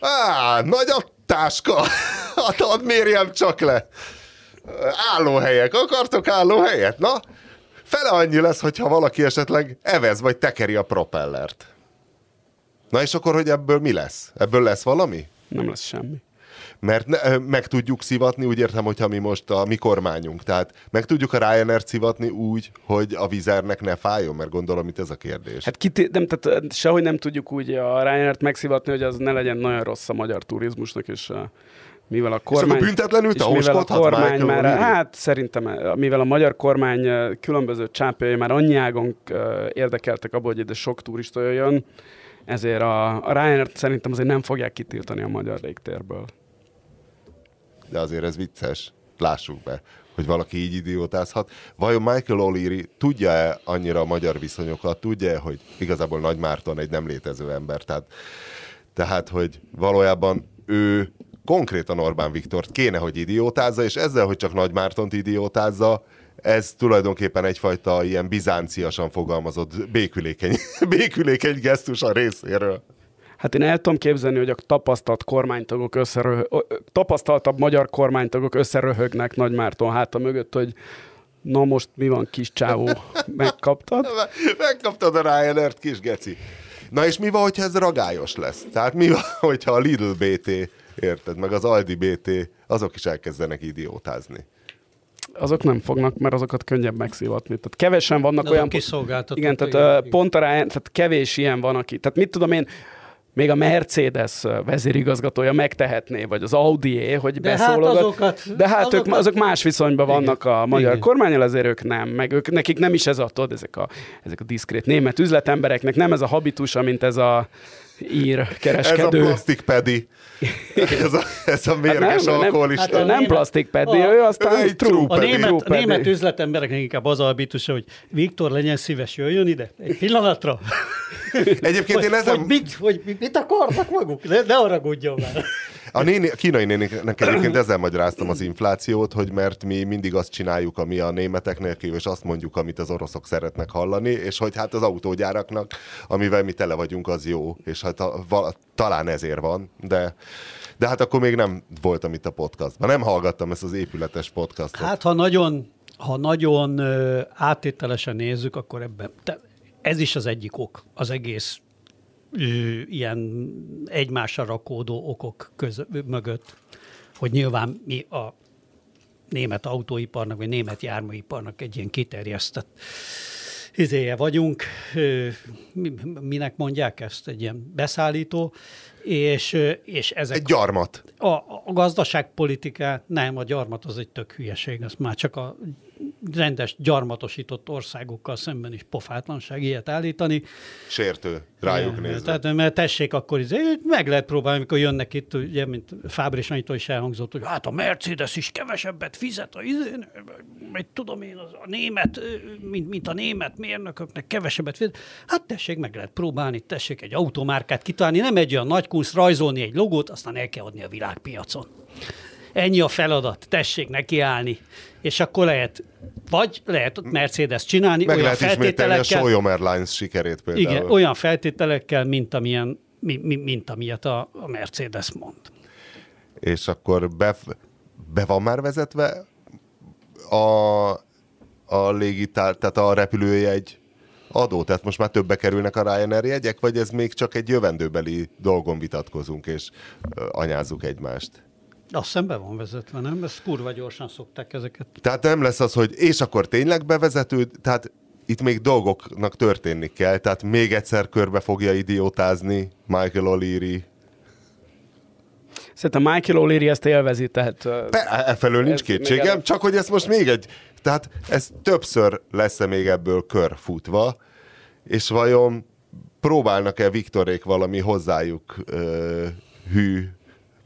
Á, nagy a táska! Hát mérjem csak le! Állóhelyek, akartok állóhelyet? Na, fele annyi lesz, hogyha valaki esetleg evez vagy tekeri a propellert. Na és akkor, hogy ebből mi lesz? Ebből lesz valami? Nem lesz semmi. Mert ne, meg tudjuk szivatni, úgy értem, hogyha mi most a mi kormányunk. Tehát meg tudjuk a ryanair szivatni úgy, hogy a vizernek ne fájjon, mert gondolom itt ez a kérdés. Hát kit, nem, tehát sehogy nem tudjuk úgy a ryanair megszivatni, hogy az ne legyen nagyon rossz a magyar turizmusnak, és a, mivel a kormány... És büntetlenül és mivel a kormány már, hát szerintem, mivel a magyar kormány különböző csápjai már annyi ágon érdekeltek abból, hogy ide sok turista jöjjön, ezért a, a ryanair szerintem azért nem fogják kitiltani a magyar légtérből de azért ez vicces. Lássuk be, hogy valaki így idiótázhat. Vajon Michael O'Leary tudja-e annyira a magyar viszonyokat, tudja-e, hogy igazából Nagy Márton egy nem létező ember, tehát, tehát hogy valójában ő konkrétan Orbán Viktort kéne, hogy idiótázza, és ezzel, hogy csak Nagy Mártont idiótázza, ez tulajdonképpen egyfajta ilyen bizánciasan fogalmazott békülékeny, békülékeny gesztus a részéről. Hát én el tudom képzelni, hogy a tapasztalt kormánytagok összeröhög, tapasztaltabb magyar kormánytagok összeröhögnek Nagy Márton háta mögött, hogy na most mi van kis csávó, megkaptad? Megkaptad a ryanair kis geci. Na és mi van, hogyha ez ragályos lesz? Tehát mi van, hogyha a Lidl BT, érted, meg az Aldi BT, azok is elkezdenek idiótázni? azok nem fognak, mert azokat könnyebb megszivatni. Tehát kevesen vannak De olyan... Igen, tehát igen, pont a ráján, tehát kevés ilyen van, aki... Tehát mit tudom én, még a Mercedes vezérigazgatója megtehetné, vagy az Audi, hogy De hát azokat, De hát azokat, ők, azok más viszonyban igen, vannak a magyar igen. kormányal, azért ők nem, meg ők, nekik nem is ez a, tudod, ezek a, ezek a diszkrét német üzletembereknek nem ez a habitusa, mint ez a ír kereskedő. Ez a plastik pedi. ez a, ez a mérges hát alkoholista. Hát nem plastik pedi, ő aztán egy true a német, a német üzletembereknek inkább az a habitusa, hogy Viktor legyen szíves, jöjjön ide egy pillanatra. Egyébként hogy, én ezen... Hogy mit, hogy mit akarnak maguk? Ne, ne haragudjon már. A, néni, a kínai néniknek egyébként ezzel magyaráztam az inflációt, hogy mert mi mindig azt csináljuk, ami a németeknek jó, és azt mondjuk, amit az oroszok szeretnek hallani, és hogy hát az autógyáraknak, amivel mi tele vagyunk, az jó, és hát a, val, talán ezért van, de de hát akkor még nem voltam itt a podcastban. Nem hallgattam ezt az épületes podcastot. Hát ha nagyon, ha nagyon ö, áttételesen nézzük, akkor ebben, te, ez is az egyik ok az egész ilyen egymásra rakódó okok köz, mögött, hogy nyilván mi a német autóiparnak, vagy német járműiparnak egy ilyen kiterjesztett izéje vagyunk, minek mondják ezt, egy ilyen beszállító, és, és ezek... Egy gyarmat. A, a gazdaságpolitika, nem, a gyarmat az egy tök hülyeség, az már csak a rendes gyarmatosított országokkal szemben is pofátlanság ilyet állítani. Sértő, rájuk nézve. Tehát, mert tessék akkor, meg lehet próbálni, amikor jönnek itt, ugye, mint Fábris Anitól is elhangzott, hogy hát a Mercedes is kevesebbet fizet, a, mit tudom én, az a német, mint, mint a német mérnököknek kevesebbet fizet. Hát tessék, meg lehet próbálni, tessék egy automárkát kitalálni, nem egy olyan nagy kunsz rajzolni egy logót, aztán el kell adni a világpiacon. Ennyi a feladat, tessék nekiállni. És akkor lehet, vagy lehet Mercedes csinálni Meg olyan lehet feltételekkel. a Soyom Airlines sikerét például. Igen, olyan feltételekkel, mint, amilyen, mi, mi, mint amilyet a, a Mercedes mond. És akkor be, be van már vezetve a, a légitár, tehát a repülőjegy adó? Tehát most már többe kerülnek a Ryanair jegyek, vagy ez még csak egy jövendőbeli dolgon vitatkozunk, és anyázzuk egymást? Azt szembe van vezetve, nem? Ezt kurva gyorsan szokták ezeket. Tehát nem lesz az, hogy és akkor tényleg bevezető, tehát itt még dolgoknak történni kell, tehát még egyszer körbe fogja idiótázni Michael O'Leary. Szerintem Michael O'Leary ezt élvezi, tehát... Be, e felől nincs kétségem, el... csak hogy ez most még egy... Tehát ez többször lesz-e még ebből kör futva, és vajon próbálnak-e Viktorék valami hozzájuk ö, hű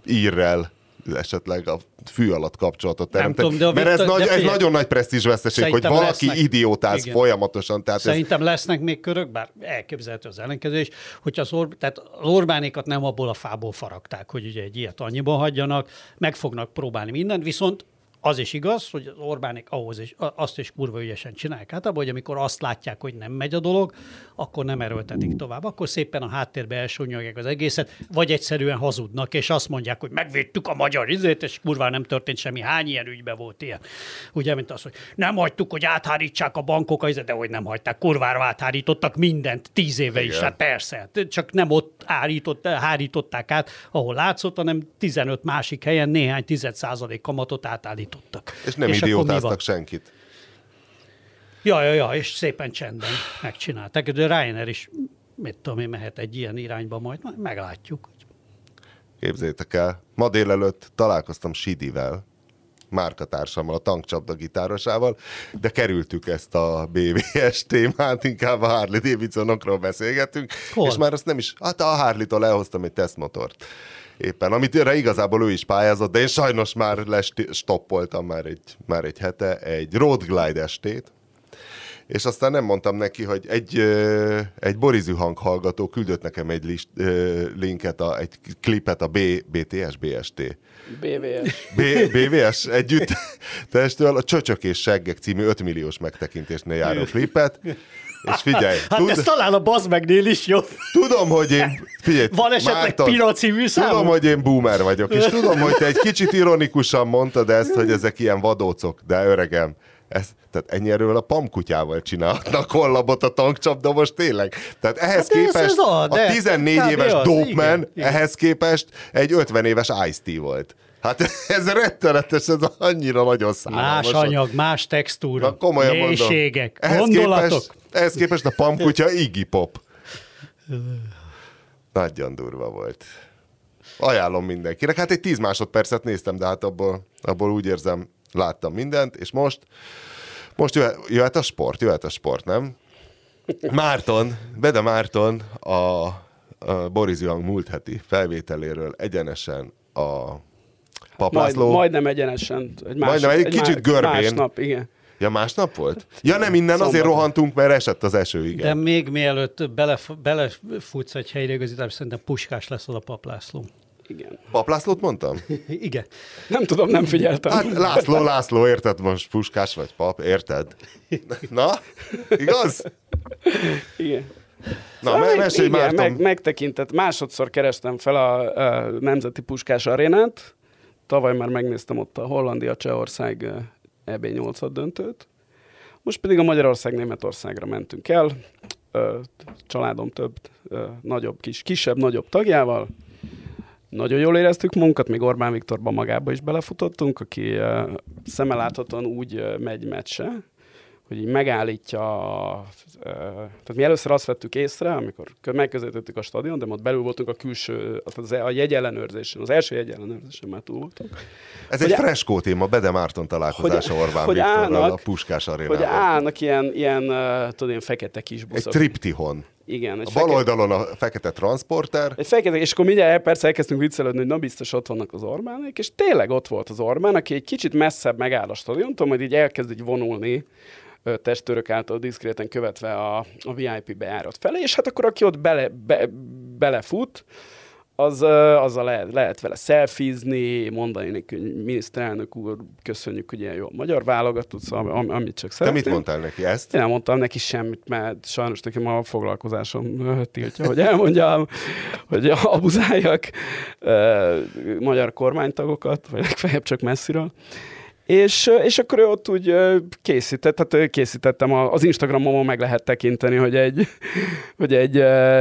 írrel esetleg a fű alatt kapcsolatot teremteni. Tudom, de a Mert ez, nagy, ez nagyon nagy presztízsveszteség, hogy valaki lesznek, idiótáz igen. folyamatosan. Tehát Szerintem ez... lesznek még körök, bár elképzelhető az ellenkezés, hogy az, Or- tehát az Orbánékat nem abból a fából faragták, hogy ugye egy ilyet annyiban hagyjanak, meg fognak próbálni mindent, viszont az is igaz, hogy az Orbánik ahhoz is, azt is kurva ügyesen csinálják. Hát hogy amikor azt látják, hogy nem megy a dolog, akkor nem erőltetik tovább. Akkor szépen a háttérbe elsúnyogják az egészet, vagy egyszerűen hazudnak, és azt mondják, hogy megvédtük a magyar izét, és kurva nem történt semmi. Hány ilyen ügybe volt ilyen? Ugye, mint az, hogy nem hagytuk, hogy áthárítsák a bankok, de hogy nem hagyták, kurvára áthárítottak mindent tíz éve Igen. is, hát persze. Csak nem ott állított, hárították át, ahol látszott, hanem 15 másik helyen néhány tized százalék kamatot átállítottak. És nem és idiótáztak senkit. Ja, ja, ja, és szépen csendben megcsinálták. De Ryanair is, mit tudom én, mehet egy ilyen irányba majd, majd meglátjuk. Képzétek el, ma délelőtt találkoztam Sidivel, márkatársammal, a tankcsapda gitárosával, de kerültük ezt a BBS témát, inkább a Harley Davidsonokról beszélgettünk, Hol? és már azt nem is, hát a Harley-tól lehoztam egy tesztmotort éppen, amit erre igazából ő is pályázott, de én sajnos már lestoppoltam már egy, már egy hete egy Road Glide estét, és aztán nem mondtam neki, hogy egy, egy borizű hanghallgató küldött nekem egy list, linket, a, egy klipet a B, BTS, BST. BVS. B, BVS együtt testől a Csöcsök és Seggek című 5 milliós megtekintésnél járó klipet. És figyelj. Hát tud... ez talán a bazd megnél is jó. Tudom, hogy én... Figyelj, Van esetleg Márton, Pira című Tudom, hogy én boomer vagyok, és tudom, hogy te egy kicsit ironikusan mondtad ezt, hogy ezek ilyen vadócok, de öregem, ez, tehát ennyi erről a pamkutyával csinálhatnak kollabot a tankcsapda most tényleg. Tehát ehhez hát képest ez a, a 14 éves Dopeman ehhez képest egy 50 éves Ice-T volt. Hát ez rettenetes, ez annyira nagyon szállalmas. Más anyag, más textúra, Na, komolyan mélységek, ehhez gondolatok. Képest, ehhez képest a pamkutya Iggy Pop. Nagyon durva volt. Ajánlom mindenkinek. Hát egy 10 másodpercet néztem, de hát abból, abból úgy érzem, láttam mindent, és most, most jöhet, jöhet a sport, jöhet a sport, nem? Márton, Bede Márton a, a Boris Young múlt heti felvételéről egyenesen a Paplászló. Majd, majdnem egyenesen. Egy más, majdnem egy, egy kicsit más, görbén. Másnap, igen. Ja, másnap volt? Ja nem, innen Szombaton. azért rohantunk, mert esett az eső, igen. De még mielőtt belef- belefutsz egy helyreigazítás, szerintem puskás lesz az a paplászló. Igen. Paplászlót mondtam? Igen. Nem tudom, nem figyeltem. Hát László, László, érted most puskás vagy pap, érted? Na, igaz? Igen. Na, szóval mesélj igen, meg, megtekintett. Másodszor kerestem fel a, a Nemzeti Puskás Arénát. Tavaly már megnéztem ott a Hollandia-Csehország EB8 döntőt. Most pedig a Magyarország-Németországra mentünk el. Családom több, nagyobb, kis, kisebb, nagyobb tagjával. Nagyon jól éreztük munkat, még Orbán Viktorban magába is belefutottunk, aki szemeláthatóan úgy megy meccse, hogy így megállítja, tehát mi először azt vettük észre, amikor megközelítettük a stadion, de ott belül voltunk a külső, az a jegyellenőrzésen, az első jegyellenőrzésen már túl voltunk. Ez egy freskó téma, Bede Márton találkozása hogy, Orbán hogy Viktorral állnak, a Puskás arénában. Hogy állnak ilyen, ilyen tudod, ilyen fekete kis buszok. Egy triptihon. Igen. Egy a bal fekete... oldalon a fekete transporter. Egy fekete, és akkor mindjárt persze elkezdtünk viccelődni, hogy na biztos ott vannak az Orbánék, és tényleg ott volt az Orbán, aki egy kicsit messzebb megáll a stadiontól, majd így elkezd így vonulni testőrök által diszkréten követve a, a VIP bejárat felé, és hát akkor aki ott bele, be, belefut, az, azzal lehet, lehet vele szelfizni, mondani neki, hogy miniszterelnök úr, köszönjük, hogy ilyen jó magyar válogatott, szóval am, amit csak szeretnél. Te mit mondtál neki ezt? Én nem mondtam neki semmit, mert sajnos nekem a foglalkozásom tiltja, hogy elmondjam, hogy abuzáljak magyar kormánytagokat, vagy legfeljebb csak messziről. És, és akkor ő ott úgy készített, tehát készítettem, az Instagramon meg lehet tekinteni, hogy egy, hogy egy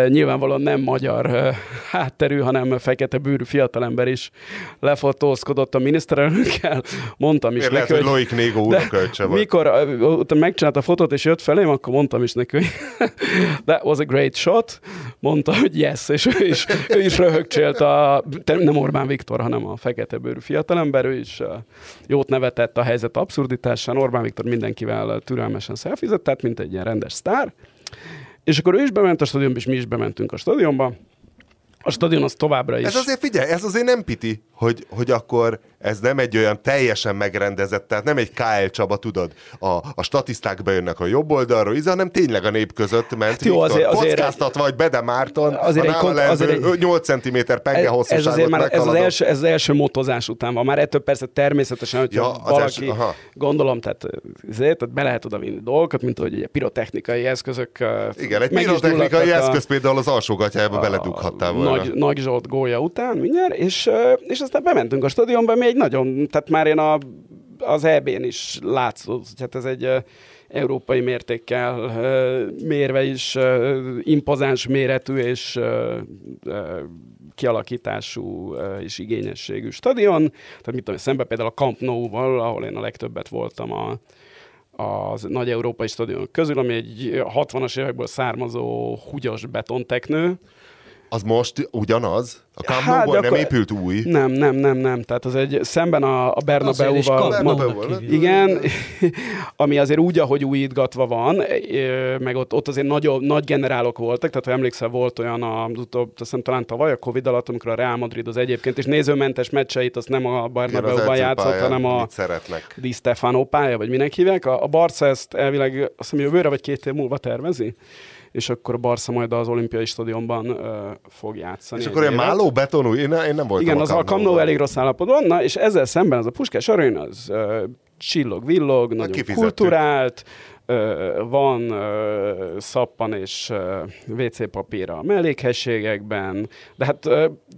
nyilvánvalóan nem magyar hátterű, hanem fekete bőrű fiatalember is lefotózkodott a miniszterelnökkel. Mondtam is Én neki, lehet, hogy Loik Négó úrkölcse. Mikor utána megcsinálta a fotót és jött felém, akkor mondtam is neki, hogy that was a great shot. Mondta, hogy yes, és ő is, ő is röhögcsélt a, nem Orbán Viktor, hanem a fekete bőrű fiatalember, ő is jót nevet nevetett a helyzet abszurditásán, Orbán Viktor mindenkivel türelmesen szelfizett, tehát mint egy ilyen rendes sztár. És akkor ő is bement a stadionba, és mi is bementünk a stadionba. A stadion az továbbra is. Ez azért figyelj, ez azért nem piti, hogy, hogy akkor ez nem egy olyan teljesen megrendezett, tehát nem egy KL Csaba, tudod, a, a statiszták bejönnek a jobb oldalról, íze, hanem tényleg a nép között ment hát jó, azért, azért kockáztatva, hogy Bede Márton, azért a egy, azért egy, 8 cm penge ez, ez, már, ez, az első, ez az első motozás után van. Már ettől persze természetesen, hogy ja, valaki, első, aha. gondolom, tehát, azért, tehát be lehet oda vinni dolgokat, mint hogy ugye pirotechnikai eszközök. Igen, egy pirotechnikai eszköz például az alsógatjába beledughattál volna. Nagy, Nagy Zsolt gólya után, mindjárt, és, és aztán bementünk a stadionba, mi egy nagyon, tehát már én a, az EB-n is látszott, tehát ez egy európai mértékkel mérve is impozáns méretű és kialakítású és igényességű stadion. Tehát mit tudom, szemben például a Camp Nou-val, ahol én a legtöbbet voltam a, az nagy európai stadionok közül, ami egy 60-as évekből származó húgyos betonteknő, az most ugyanaz? A Camp hát, nem épült új? Nem, nem, nem, nem. Tehát az egy szemben a, a Bernabeu-val. Bernabeu igen, ami azért úgy, ahogy újítgatva van, meg ott, ott azért nagy, nagy generálok voltak, tehát ha emlékszel, volt olyan az utóbb, azt hiszem talán tavaly a Covid alatt, amikor a Real Madrid az egyébként, és nézőmentes meccseit azt nem a Bernabeu-ban játszott, hanem a Di Stefano pálya, vagy minek hívják. A, a Barca ezt elvileg azt hiszem jövőre vagy két év múlva tervezi és akkor a Barca majd az olimpiai stadionban uh, fog játszani. És akkor ilyen máló betonú, én, én nem voltam Igen, a az a Camp elég rossz állapotban, na, és ezzel szemben az a Puskás Arena az uh, csillog, villog, nagyon kifizettük. kulturált, van szappan és WC papír a mellékhességekben, de hát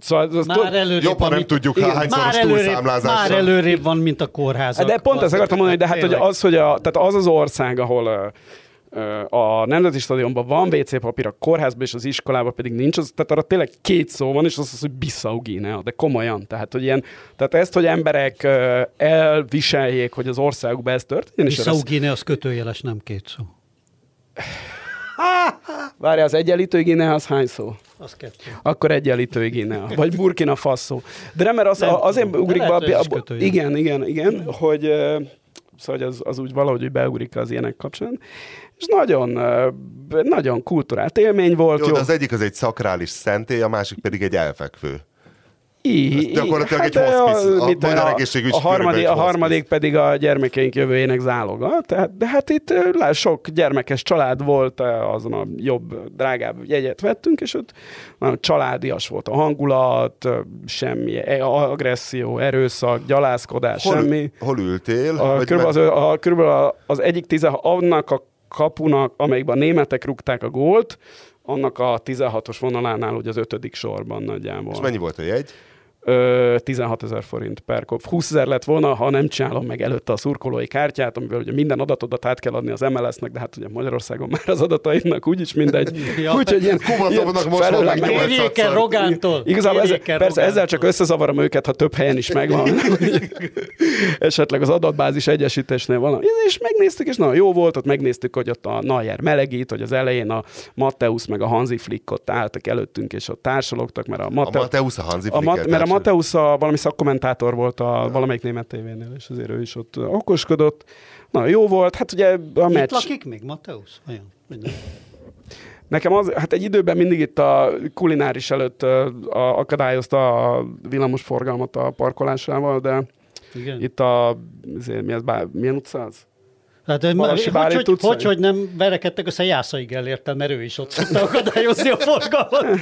szóval... Az már előrébb Jobban nem tudjuk, igen, hányszoros túlszámlázással. Már előrébb van, mint a kórházak. De pont ezt akartam mondani, de hát hogy az, hogy a, tehát az az ország, ahol a Nemzeti Stadionban van WC papír, a kórházban és az iskolában pedig nincs, az, tehát arra tényleg két szó van, és az az, hogy Bissau Guinea, de komolyan. Tehát, hogy ilyen, tehát ezt, hogy emberek elviseljék, hogy az országukban ez történik. Bissau Guinea az kötőjeles, nem két szó. Várja, az egyenlítő az hány szó? Az kettő. Akkor egyenlítő Guinea, vagy Burkina Faso. De nem, mert az, nem, azért ugrik be, a, a, igen, igen, igen, hogy szóval az, az úgy valahogy beugrik az ilyenek kapcsán és nagyon, nagyon kulturált élmény volt. Jó, jó. de az egyik az egy szakrális szentély, a másik pedig egy elfekvő. I, gyakorlatilag hát egy hospice, a, a, magyar a, a, harmadik, a harmadik pedig a gyermekeink jövőjének záloga. Tehát, de hát itt lá, sok gyermekes család volt, azon a jobb, drágább jegyet vettünk, és ott nagyon családias volt a hangulat, semmi e, agresszió, erőszak, gyalázkodás, hol, semmi. Hol ültél? A, körülbelül, az, a, körülbelül az egyik tize, annak a kapunak, amelyikben a németek rúgták a gólt, annak a 16-os vonalánál, hogy az ötödik sorban nagyjából. És mennyi volt a jegy? 16 ezer forint per kop. 20 ezer lett volna, ha nem csinálom meg előtte a szurkolói kártyát, amivel ugye minden adatodat át kell adni az MLS-nek, de hát ugye Magyarországon már az adataidnak úgyis mindegy. ja, Úgyhogy ilyen, Kubatovnak most van meg Kérjék el Rogántól. Igazából ez, persze Rogántól. ezzel csak összezavarom őket, ha több helyen is megvan. Esetleg az adatbázis egyesítésnél van. És megnéztük, és nagyon jó volt, ott megnéztük, hogy ott a Nayer melegít, hogy az elején a Mateusz meg a Hanzi Flick ott álltak előttünk, és ott társalogtak, mert a, Mate- a Mateusz a Hanzi Flick a, mert a Mateusz a, valami szakkommentátor volt a valamelyik német tévénél, és azért ő is ott okoskodott. Na, jó volt, hát ugye a itt meccs... lakik még Mateusz? Olyan, Nekem az, hát egy időben mindig itt a kulináris előtt a, akadályozta a villamos forgalmat a parkolásával, de Igen. itt a, mi ez, milyen utca az? Hát, hogy, hogy, hogy, hogy, hogy nem verekedtek össze Jászai Gellértel, mert ő is ott szokta akadályozni a forgalmat.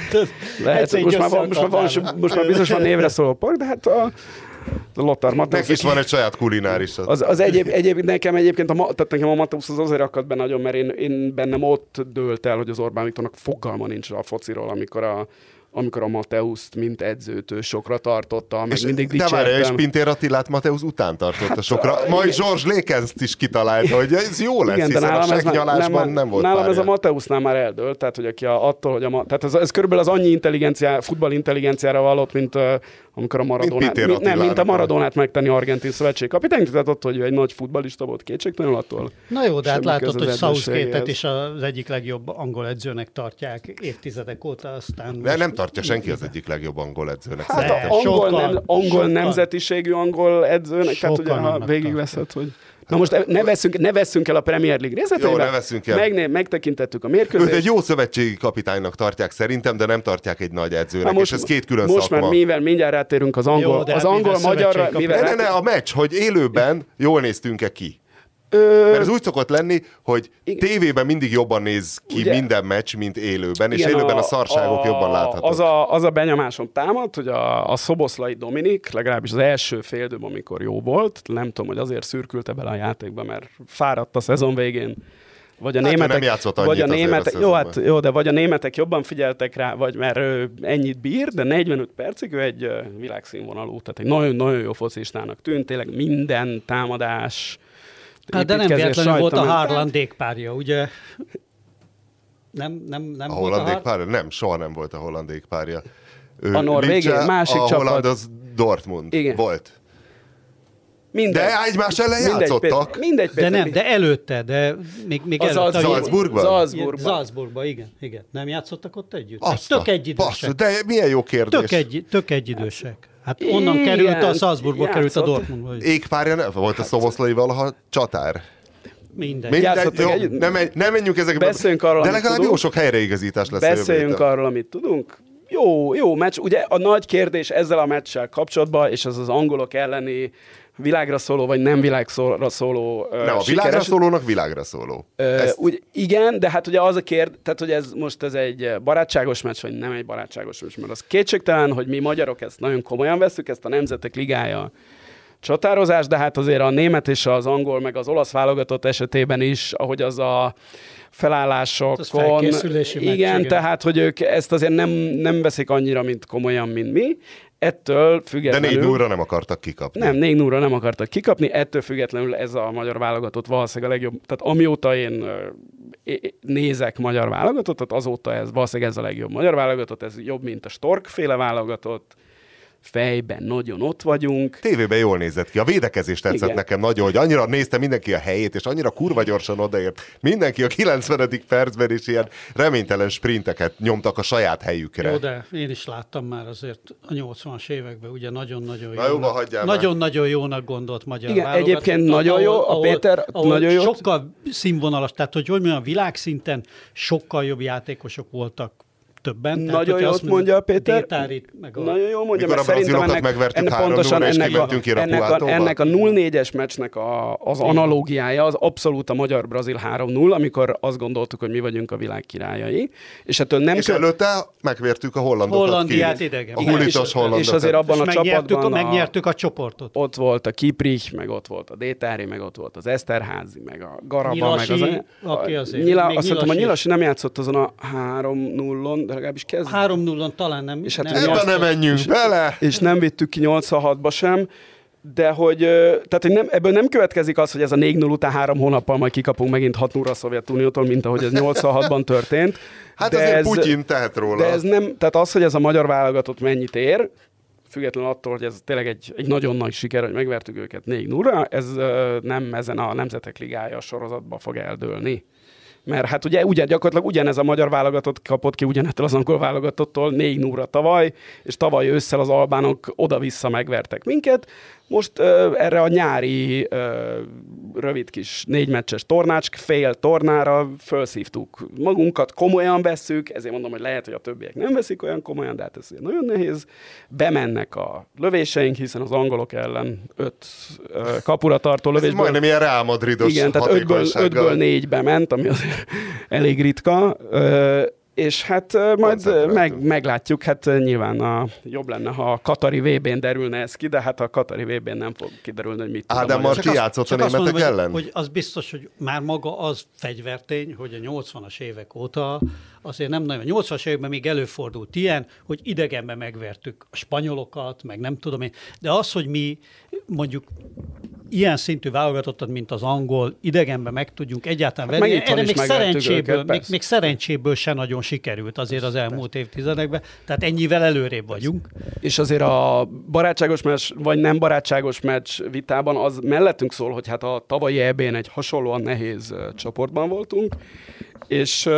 Lehet, most már, most, már, most, most már biztos van névre szóló park, de hát a, a Lothar. Neki is van egy saját kulináris. Az, az egyéb, egyéb, nekem egyébként, a, tehát nekem a Mateusz az azért akadt be nagyon, mert én, én bennem ott dőlt el, hogy az Orbán Viktornak fogalma nincs a fociról, amikor a, amikor a Mateuszt, mint edzőt sokra tartotta, meg és mindig dicsértem. De várj, és Pintér Attilát Mateusz után tartotta hát, sokra. Majd George Lékenzt is kitalálta, hogy ez jó lesz, Igen, hiszen de nálam a ez nem, nem, nem volt Nálam párja. ez a Mateusznál már eldőlt, tehát hogy aki a, attól, hogy a, tehát ez, ez körülbelül az annyi intelligenciá, futball intelligenciára valott, mint amikor a Maradonát, mint mi, nem, mint a Maradonát megtenni argentin szövetségkapitány, tehát ott, hogy ő egy nagy futbalista volt kétségtelenül attól. Na jó, de hát látod, hogy Southgate-et is az egyik legjobb angol edzőnek tartják évtizedek óta, aztán... De nem tartja senki az egyik legjobb angol edzőnek. Hát a angol, sokkal, nem, angol sokkal, nemzetiségű angol edzőnek, tehát ugye ha végigveszed, hogy... Na most ne veszünk, ne veszünk el a Premier League részleteibe. Jó, ne veszünk el. Megné, megtekintettük a mérkőzést. Őt egy jó szövetségi kapitánynak tartják szerintem, de nem tartják egy nagy edzőnek, most, és ez két külön most szakma. már mivel mindjárt rátérünk az angol, Jó, az hát angol mivel magyarra, szövetségi mivel Ne, ne, ne, a meccs, hogy élőben jól néztünk-e ki. Ö, Mert ez úgy szokott lenni, hogy Igen. tévében mindig jobban néz ki Ugye- minden meccs, mint élőben, és Igen, élőben a, szarságok jobban láthatók. Az a, az a benyomásom támad, hogy a, a Szoboszlai Dominik, legalábbis az első fél időben, amikor jó volt, nem tudom, hogy azért szürkülte bele a játékba, mert fáradt a szezon végén, vagy a Hát németek, nem vagy a azért a németek, jó, hát, jó, de vagy a németek jobban figyeltek rá, vagy mert ő ennyit bír, de 45 percig ő egy világszínvonalú, tehát egy nagyon-nagyon jó focistának tűnt, tényleg minden támadás, Hát de nem véletlenül volt a Haaland dékpárja, ugye? Nem, nem, nem A hollandék Haar- párja? Nem, soha nem volt a hollandék párja. Ő, A norvég, másik a csapat. holland az Dortmund Igen. volt. Mindegy. De egymás ellen Mindegy, játszottak. Péter, mindegy, De nem, de előtte, de még, még A előtte. Salzburg- Salzburgban? Salzburgban. Igen, Salzburgban, igen, igen. Nem játszottak ott együtt? Azt tök a- egyidősek. basszus, De milyen jó kérdés. Tök, egy, tök egyidősek. Hát onnan Igen, került a Salzburgból került a. Dortmundba. Égpárja nem volt a Szoboszlai valaha csatár. Mindegy. Mindegy, jó, együtt? nem, menj- nem menjünk ezekbe. Beszéljünk arról, De legalább jó sok helyreigazítás lesz. Beszéljünk arról, amit tudunk. Jó, jó meccs. Ugye a nagy kérdés ezzel a meccsel kapcsolatban, és az az angolok elleni világra szóló, vagy nem világra szóló ö, Nem, a világra sikeres- szólónak világra szóló. Ö, Ezt- úgy, igen, de hát ugye az a kérd, tehát hogy ez most ez egy barátságos meccs, vagy nem egy barátságos meccs, mert az kétségtelen, hogy mi magyarok ezt nagyon komolyan veszük, ezt a Nemzetek Ligája csatározás, de hát azért a német és az angol, meg az olasz válogatott esetében is, ahogy az a felállásokon... Az igen, igen. tehát, hogy ők ezt azért nem, nem veszik annyira, mint komolyan, mint mi. Ettől De függetlenül... négy núra nem akartak kikapni. Nem, 4 0 nem akartak kikapni, ettől függetlenül ez a magyar válogatott valószínűleg a legjobb, tehát amióta én nézek magyar válogatottat, azóta ez valószínűleg ez a legjobb magyar válogatott, ez jobb, mint a Stork féle válogatott, fejben nagyon ott vagyunk. Tévében jól nézett ki. A védekezés tetszett Igen. nekem nagyon, hogy annyira nézte mindenki a helyét, és annyira kurva gyorsan odaért. Mindenki a 90. percben is ilyen reménytelen sprinteket nyomtak a saját helyükre. Jó, de én is láttam már azért a 80-as években, ugye nagyon-nagyon Na jó, jónak, nagyon-nagyon jónak gondolt magyar Igen, egyébként nagyon jó, a Péter nagyon jó. Sokkal színvonalas, tehát hogy hogy mondjam, világszinten sokkal jobb játékosok voltak többen. Tehát, Nagyon hogyha jót azt mondja a Péter. Détárit, meg a... Nagyon jól mondja, Mikor mert a szerintem brazilokat ennek, megvertük ennek 3-0-ra, pontosan és ennek a, ennek, a, ennek a 0-4-es meccsnek a, az analógiája az abszolút a magyar-brazil 3-0, amikor azt gondoltuk, hogy mi vagyunk a világ királyai, és ettől nem És kö- előtte megvertük a hollandokat. Hollandiát ki. idegen. A hulitos és- hollandokat. és azért abban és a megnyertük, csapatban a, megnyertük a csoportot. ott volt a Kiprich, meg ott volt a Détári, meg ott volt az Eszterházi, meg a Garaba, Nyilasi, meg az... aki azért- Nyila, még azt hiszem, a Nyilasi. Nyilasi nem játszott azon a 3-0-on, de legalábbis kezd. 3-0-on talán nem. És hát nem Ebben nem menjünk bele! és nem vittük ki 86-ba sem, de hogy, tehát, hogy nem, ebből nem következik az, hogy ez a 4-0 után három hónappal majd kikapunk megint 6 0 a Szovjetuniótól, mint ahogy ez 86-ban történt. Hát de azért ez, Putyin tehet róla. De ez nem, tehát az, hogy ez a magyar válogatott mennyit ér, függetlenül attól, hogy ez tényleg egy, egy nagyon nagy siker, hogy megvertük őket 4 0 ez ö, nem ezen a Nemzetek Ligája sorozatban fog eldőlni. Mert hát ugye ugyan, gyakorlatilag ugyanez a magyar válogatott kapott ki ugyanettől az angol válogatottól 4 0 tavaly, és tavaly ősszel az albánok oda-vissza megvertek minket. Most ö, erre a nyári ö, rövid kis négy meccses tornácsk, fél tornára felszívtuk magunkat, komolyan vesszük, ezért mondom, hogy lehet, hogy a többiek nem veszik olyan komolyan, de hát ez nagyon nehéz. Bemennek a lövéseink, hiszen az angolok ellen öt ö, kapura tartó Ez lövésből majdnem ilyen Real Madridos igen, tehát ötből, ötből négybe ment, ami azért elég ritka. Ö, és hát majd meg, meglátjuk, hát nyilván a, jobb lenne, ha a Katari VB-n derülne ez ki, de hát a Katari VB-n nem fog kiderülni, hogy mit tud a Ádám magyar. Marti játszott a németek mondom, ellen? Hogy, hogy az biztos, hogy már maga az fegyvertény, hogy a 80-as évek óta azért nem nagyon. A 80-as években még előfordult ilyen, hogy idegenben megvertük a spanyolokat, meg nem tudom én. De az, hogy mi mondjuk ilyen szintű válogatottat, mint az angol, idegenben meg tudjunk egyáltalán Hát venni. Erre még szerencséből, őket, még, még szerencséből se nagyon sikerült azért az elmúlt évtizedekben. Tehát ennyivel előrébb vagyunk. És azért a barátságos meccs, vagy nem barátságos meccs vitában az mellettünk szól, hogy hát a tavalyi EB-n egy hasonlóan nehéz csoportban voltunk, és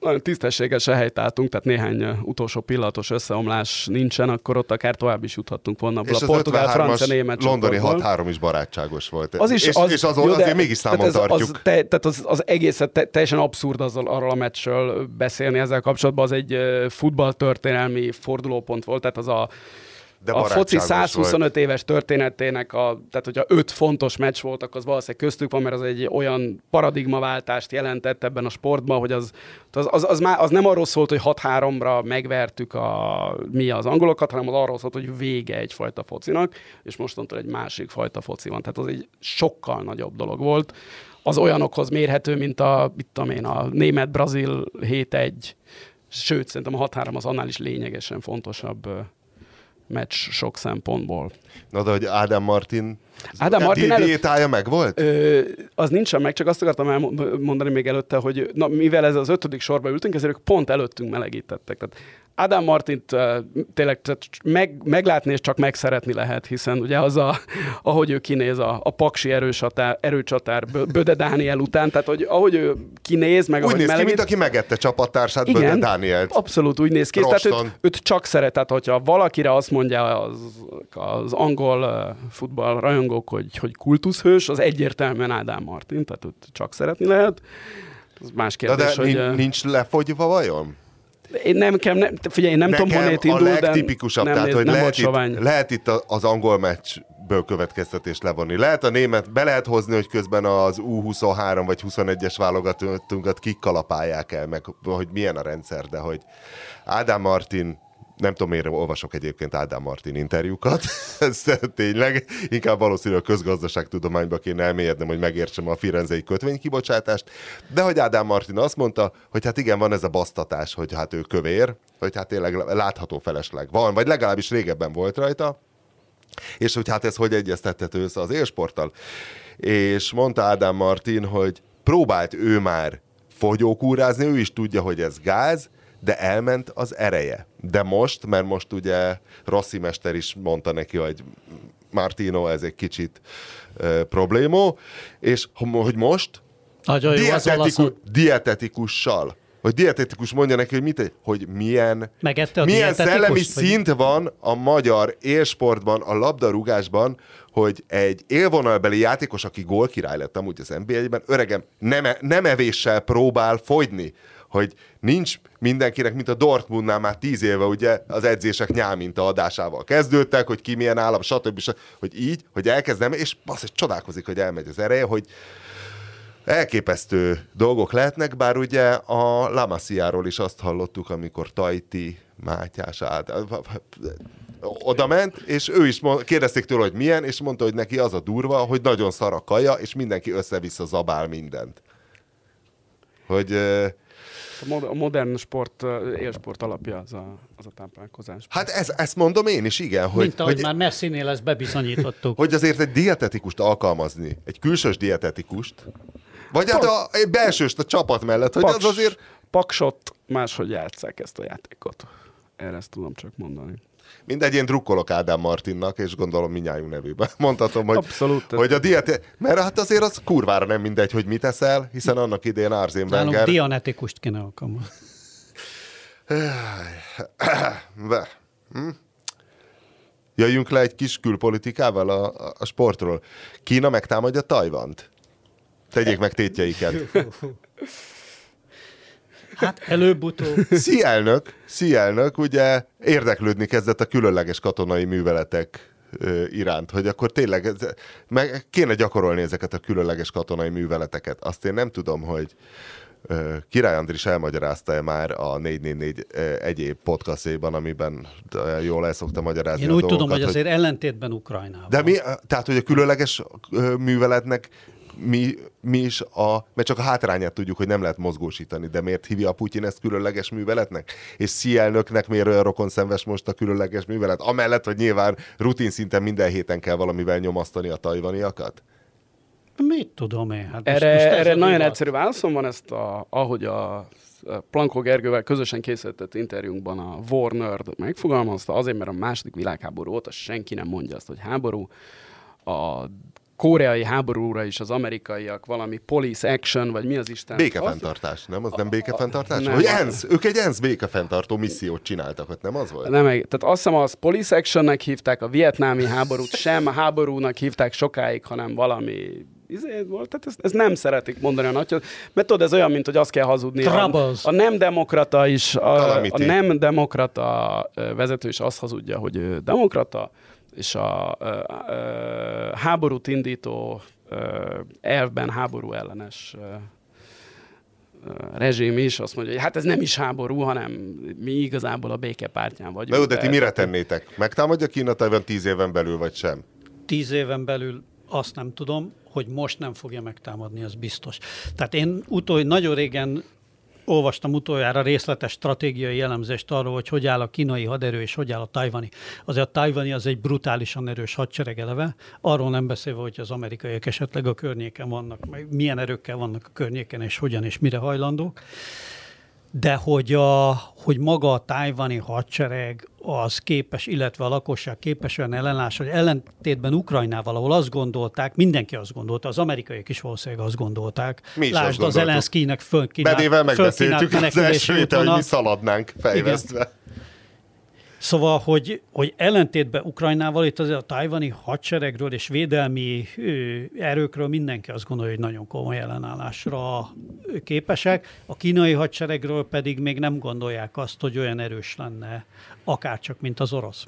nagyon tisztességesen helytáltunk, tehát néhány utolsó pillanatos összeomlás nincsen, akkor ott akár tovább is juthattunk volna. És a portugál, francia, német londoni 6-3 is barátságos volt. Az is, és, az, és az, jó, azért mégis számon tehát tartjuk. Az, te, tehát az, az egészet te, teljesen abszurd azzal, arról a meccsről beszélni ezzel kapcsolatban. Az egy futballtörténelmi fordulópont volt, tehát az a de a foci 125 volt. éves történetének, a, tehát hogyha öt fontos meccs voltak, az valószínűleg köztük van, mert az egy olyan paradigmaváltást jelentett ebben a sportban, hogy az, az, az, az, már, az nem arról szólt, hogy 6-3-ra megvertük a, mi az angolokat, hanem az arról szólt, hogy vége egyfajta focinak, és mostantól egy másik fajta foci van. Tehát az egy sokkal nagyobb dolog volt. Az olyanokhoz mérhető, mint a, mit tudom én, a német-brazil 7-1, sőt, szerintem a 6-3 az annál is lényegesen fontosabb meccs sok szempontból. Na de hogy Ádám Martin Ádám Martin előtt, meg volt? Ö, az nincsen meg, csak azt akartam elmondani még előtte, hogy na, mivel ez az ötödik sorba ültünk, ezért ők pont előttünk melegítettek. Tehát Ádám Martint tényleg tehát meg, meglátni és csak megszeretni lehet, hiszen ugye az, a, ahogy ő kinéz a, a paksi erősatár, erőcsatár Böde Dániel után, tehát hogy ahogy ő kinéz, meg úgy néz melegít, ki, mint aki megette csapattársát Igen, Böde Dánielt. abszolút úgy néz ki. Tehát őt, őt, csak szeret, tehát hogyha valakire azt mondja az, az angol futball rajongók, hogy, hogy kultuszhős, az egyértelműen Ádám Martin, tehát őt csak szeretni lehet. Ez más kérdés, de, de hogy... nincs lefogyva vajon? Én nem, nem, nem figyelj, én nem Nekem tudom, honnét indul, a legtipikusabb, nem, tehát, hogy nem lehet, itt, lehet itt az angol meccsből következtetést levonni. Lehet a német, be lehet hozni, hogy közben az U23 vagy 21-es válogatónkat kik kalapálják el, meg hogy milyen a rendszer, de hogy Ádám Martin nem tudom, miért olvasok egyébként Ádám Martin interjúkat, ez tényleg, inkább valószínűleg a közgazdaságtudományba kéne elmélyednem, hogy megértsem a firenzei kötvénykibocsátást, de hogy Ádám Martin azt mondta, hogy hát igen, van ez a basztatás, hogy hát ő kövér, hogy hát tényleg látható felesleg van, vagy legalábbis régebben volt rajta, és hogy hát ez hogy egyeztethető össze az élsporttal. És mondta Ádám Martin, hogy próbált ő már fogyókúrázni, ő is tudja, hogy ez gáz, de elment az ereje. De most, mert most ugye Rossi mester is mondta neki, hogy Martino, ez egy kicsit uh, problémó, és hogy most? Nagyon jó dietetikus, dietetikussal. Hogy dietetikus mondja neki, hogy, mit, hogy milyen, milyen szellemi vagy... szint van a magyar élsportban, a labdarúgásban, hogy egy élvonalbeli játékos, aki gólkirály lett amúgy az NBA-ben, öregem, nem, e- nem evéssel próbál fogyni hogy nincs mindenkinek, mint a Dortmundnál már tíz éve ugye az edzések nyáminta adásával kezdődtek, hogy ki milyen állam, stb. stb. Hogy így, hogy elkezdem, és az, hogy csodálkozik, hogy elmegy az ereje, hogy elképesztő dolgok lehetnek, bár ugye a Lamasiáról is azt hallottuk, amikor Tajti, Mátyás át, oda ment, és ő is mond, kérdezték tőle, hogy milyen, és mondta, hogy neki az a durva, hogy nagyon szar a kaja, és mindenki össze-vissza zabál mindent. Hogy a modern sport, élsport alapja az a, az a táplálkozás. Hát ez, ezt mondom én is, igen. Hogy, Mint ahogy hogy, már Messinél ezt bebizonyítottuk. Hogy azért egy dietetikust alkalmazni, egy külsős dietetikust, vagy hát a, egy belsőst a csapat mellett, hogy Paks, az azért... Paksot máshogy játsszák ezt a játékot. Erre ezt tudom csak mondani. Mindegy, én drukkolok Ádám Martinnak, és gondolom minnyájunk nevében. Mondhatom, hogy, Abszolút. hogy a diet... Mert hát azért az kurvára nem mindegy, hogy mit eszel, hiszen annak idén Arzén Wenger... Dianetikust kéne alkalmazni. Hm? Jöjjünk le egy kis külpolitikával a, a sportról. Kína megtámadja Tajvant. Tegyék meg tétjeiket. Hát előbb-utóbb. Szia elnök, ugye érdeklődni kezdett a különleges katonai műveletek iránt, hogy akkor tényleg ez, meg kéne gyakorolni ezeket a különleges katonai műveleteket. Azt én nem tudom, hogy Király Andris elmagyarázta-e már a 444 egyéb podcastjaiban, amiben jól el szokta magyarázni Én úgy dolgokat, tudom, hogy azért hogy... ellentétben Ukrajnával. De mi, tehát, hogy a különleges műveletnek mi, mi is a, mert csak a hátrányát tudjuk, hogy nem lehet mozgósítani, de miért hívja a Putyin ezt különleges műveletnek? És Xi elnöknek miért olyan rokon szenves most a különleges művelet? Amellett, hogy nyilván rutin szinten minden héten kell valamivel nyomasztani a tajvaniakat? Mit tudom én? Hát erre most, most erre nagyon divat. egyszerű válaszom van ezt, a, ahogy a Planko Gergővel közösen készített interjúnkban a War Nerd megfogalmazta, azért, mert a második világháború óta senki nem mondja azt, hogy háború. A koreai háborúra is az amerikaiak valami police action, vagy mi az Isten? Békefenntartás, nem? Az nem békefenntartás? Nem, hogy ENSZ, ők egy ENSZ békefenntartó missziót csináltak, ott nem az volt? Nem, tehát azt hiszem az police actionnek hívták, a vietnámi háborút sem a háborúnak hívták sokáig, hanem valami izé volt, tehát ezt, ezt, nem szeretik mondani a nagy, mert tudod, ez olyan, mint hogy azt kell hazudni. A, a, nem demokrata is, a, a nem demokrata vezető is azt hazudja, hogy ő demokrata, és a, a, a háborút indító elvben háború ellenes rezsim is azt mondja, hogy hát ez nem is háború, hanem mi igazából a békepártyán vagyunk. Na jó, de ti mire tennétek? Megtámadja Kína Tajvan tíz éven belül, vagy sem? Tíz éven belül azt nem tudom, hogy most nem fogja megtámadni, az biztos. Tehát én utol, nagyon régen olvastam utoljára részletes stratégiai jellemzést arról, hogy hogy áll a kínai haderő és hogy áll a tajvani. Azért a tajvani az egy brutálisan erős hadsereg eleve, arról nem beszélve, hogy az amerikaiak esetleg a környéken vannak, milyen erőkkel vannak a környéken, és hogyan és mire hajlandók de hogy, a, hogy maga a tájvani hadsereg az képes, illetve a lakosság képes olyan ellenállás, hogy ellentétben Ukrajnával, ahol azt gondolták, mindenki azt gondolta, az amerikaiak is valószínűleg azt gondolták. Mi is Lásd, az Elenszkinek föl Bedével megbeszéltük az első héten, hogy mi szaladnánk fejvesztve. Igen. Szóval, hogy, hogy ellentétben Ukrajnával, itt azért a tajvani hadseregről és védelmi erőkről mindenki azt gondolja, hogy nagyon komoly ellenállásra képesek. A kínai hadseregről pedig még nem gondolják azt, hogy olyan erős lenne, akárcsak, mint az orosz.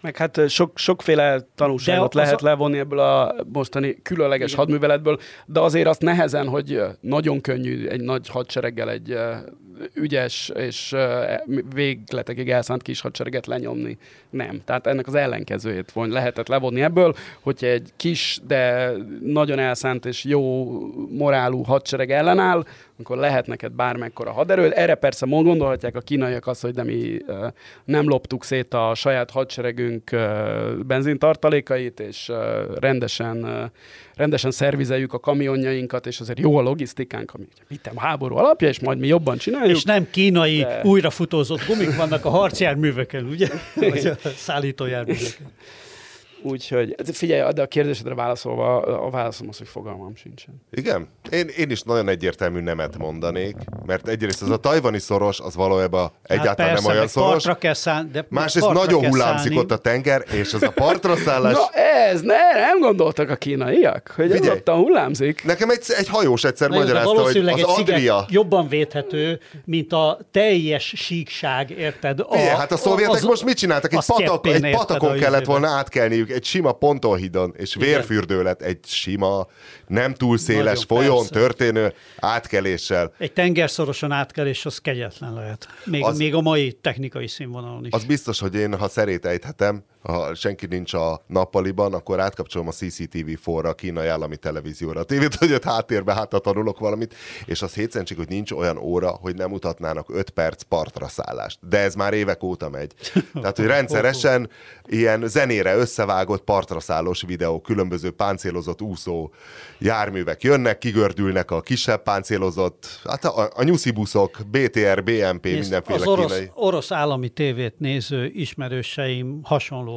Meg hát sok, sokféle tanulságot lehet a... levonni ebből a mostani különleges Igen. hadműveletből, de azért azt nehezen, hogy nagyon könnyű egy nagy hadsereggel egy ügyes és végletekig elszánt kis hadsereget lenyomni. Nem. Tehát ennek az ellenkezőjét von, lehetett levonni ebből, hogyha egy kis, de nagyon elszánt és jó morálú hadsereg ellenáll, akkor lehet neked bármekkora haderő. Erre persze gondolhatják a kínaiak azt, hogy de mi nem loptuk szét a saját hadseregünk benzintartalékait, és rendesen, rendesen szervizeljük a kamionjainkat, és azért jó a logisztikánk, ami mit háború alapja, és majd mi jobban csináljuk. És nem kínai de... újrafutózott gumik vannak a harcjárműveken, ugye? Vagy a szállítójárműveken. Úgyhogy figyelj, de a kérdésedre válaszolva, a válaszom az, hogy fogalmam sincsen. Igen? Én, én is nagyon egyértelmű nemet mondanék, mert egyrészt az a tajvani szoros, az valójában hát egyáltalán persze, nem olyan szoros. Kell szállni, de Másrészt nagyon hullámzik ott a tenger, és az a partra szállás... Na ez, ne, nem gondoltak a kínaiak, hogy Figyelj, ez ott a hullámzik. Nekem egy, egy hajós egyszer Na, magyarázta, hogy az Adria... jobban védhető, mint a teljes síkság, érted? A, Figyelj, hát a szovjetek az, most mit csináltak? Egy, patak, egy patakon kellett volna átkelniük mondjuk egy sima pontonhidon, és vérfürdő lett egy sima, nem túl széles Nagyon folyón persze. történő átkeléssel. Egy tengerszorosan átkelés az kegyetlen lehet. Még, az, még a mai technikai színvonalon is. Az biztos, hogy én, ha szerét ejthetem, ha senki nincs a nappaliban, akkor átkapcsolom a CCTV forra a kínai állami televízióra a tévét, hogy ott háttérbe hátra tanulok valamit, és az hétszentség, hogy nincs olyan óra, hogy nem mutatnának 5 perc partra szállást. De ez már évek óta megy. Tehát, hogy rendszeresen ilyen zenére összevágott partra szállós videó, különböző páncélozott úszó járművek jönnek, kigördülnek a kisebb páncélozott, hát a, a nyuszibuszok, BTR, BMP, Nézd, mindenféle az orosz, kínai. orosz állami tévét néző ismerőseim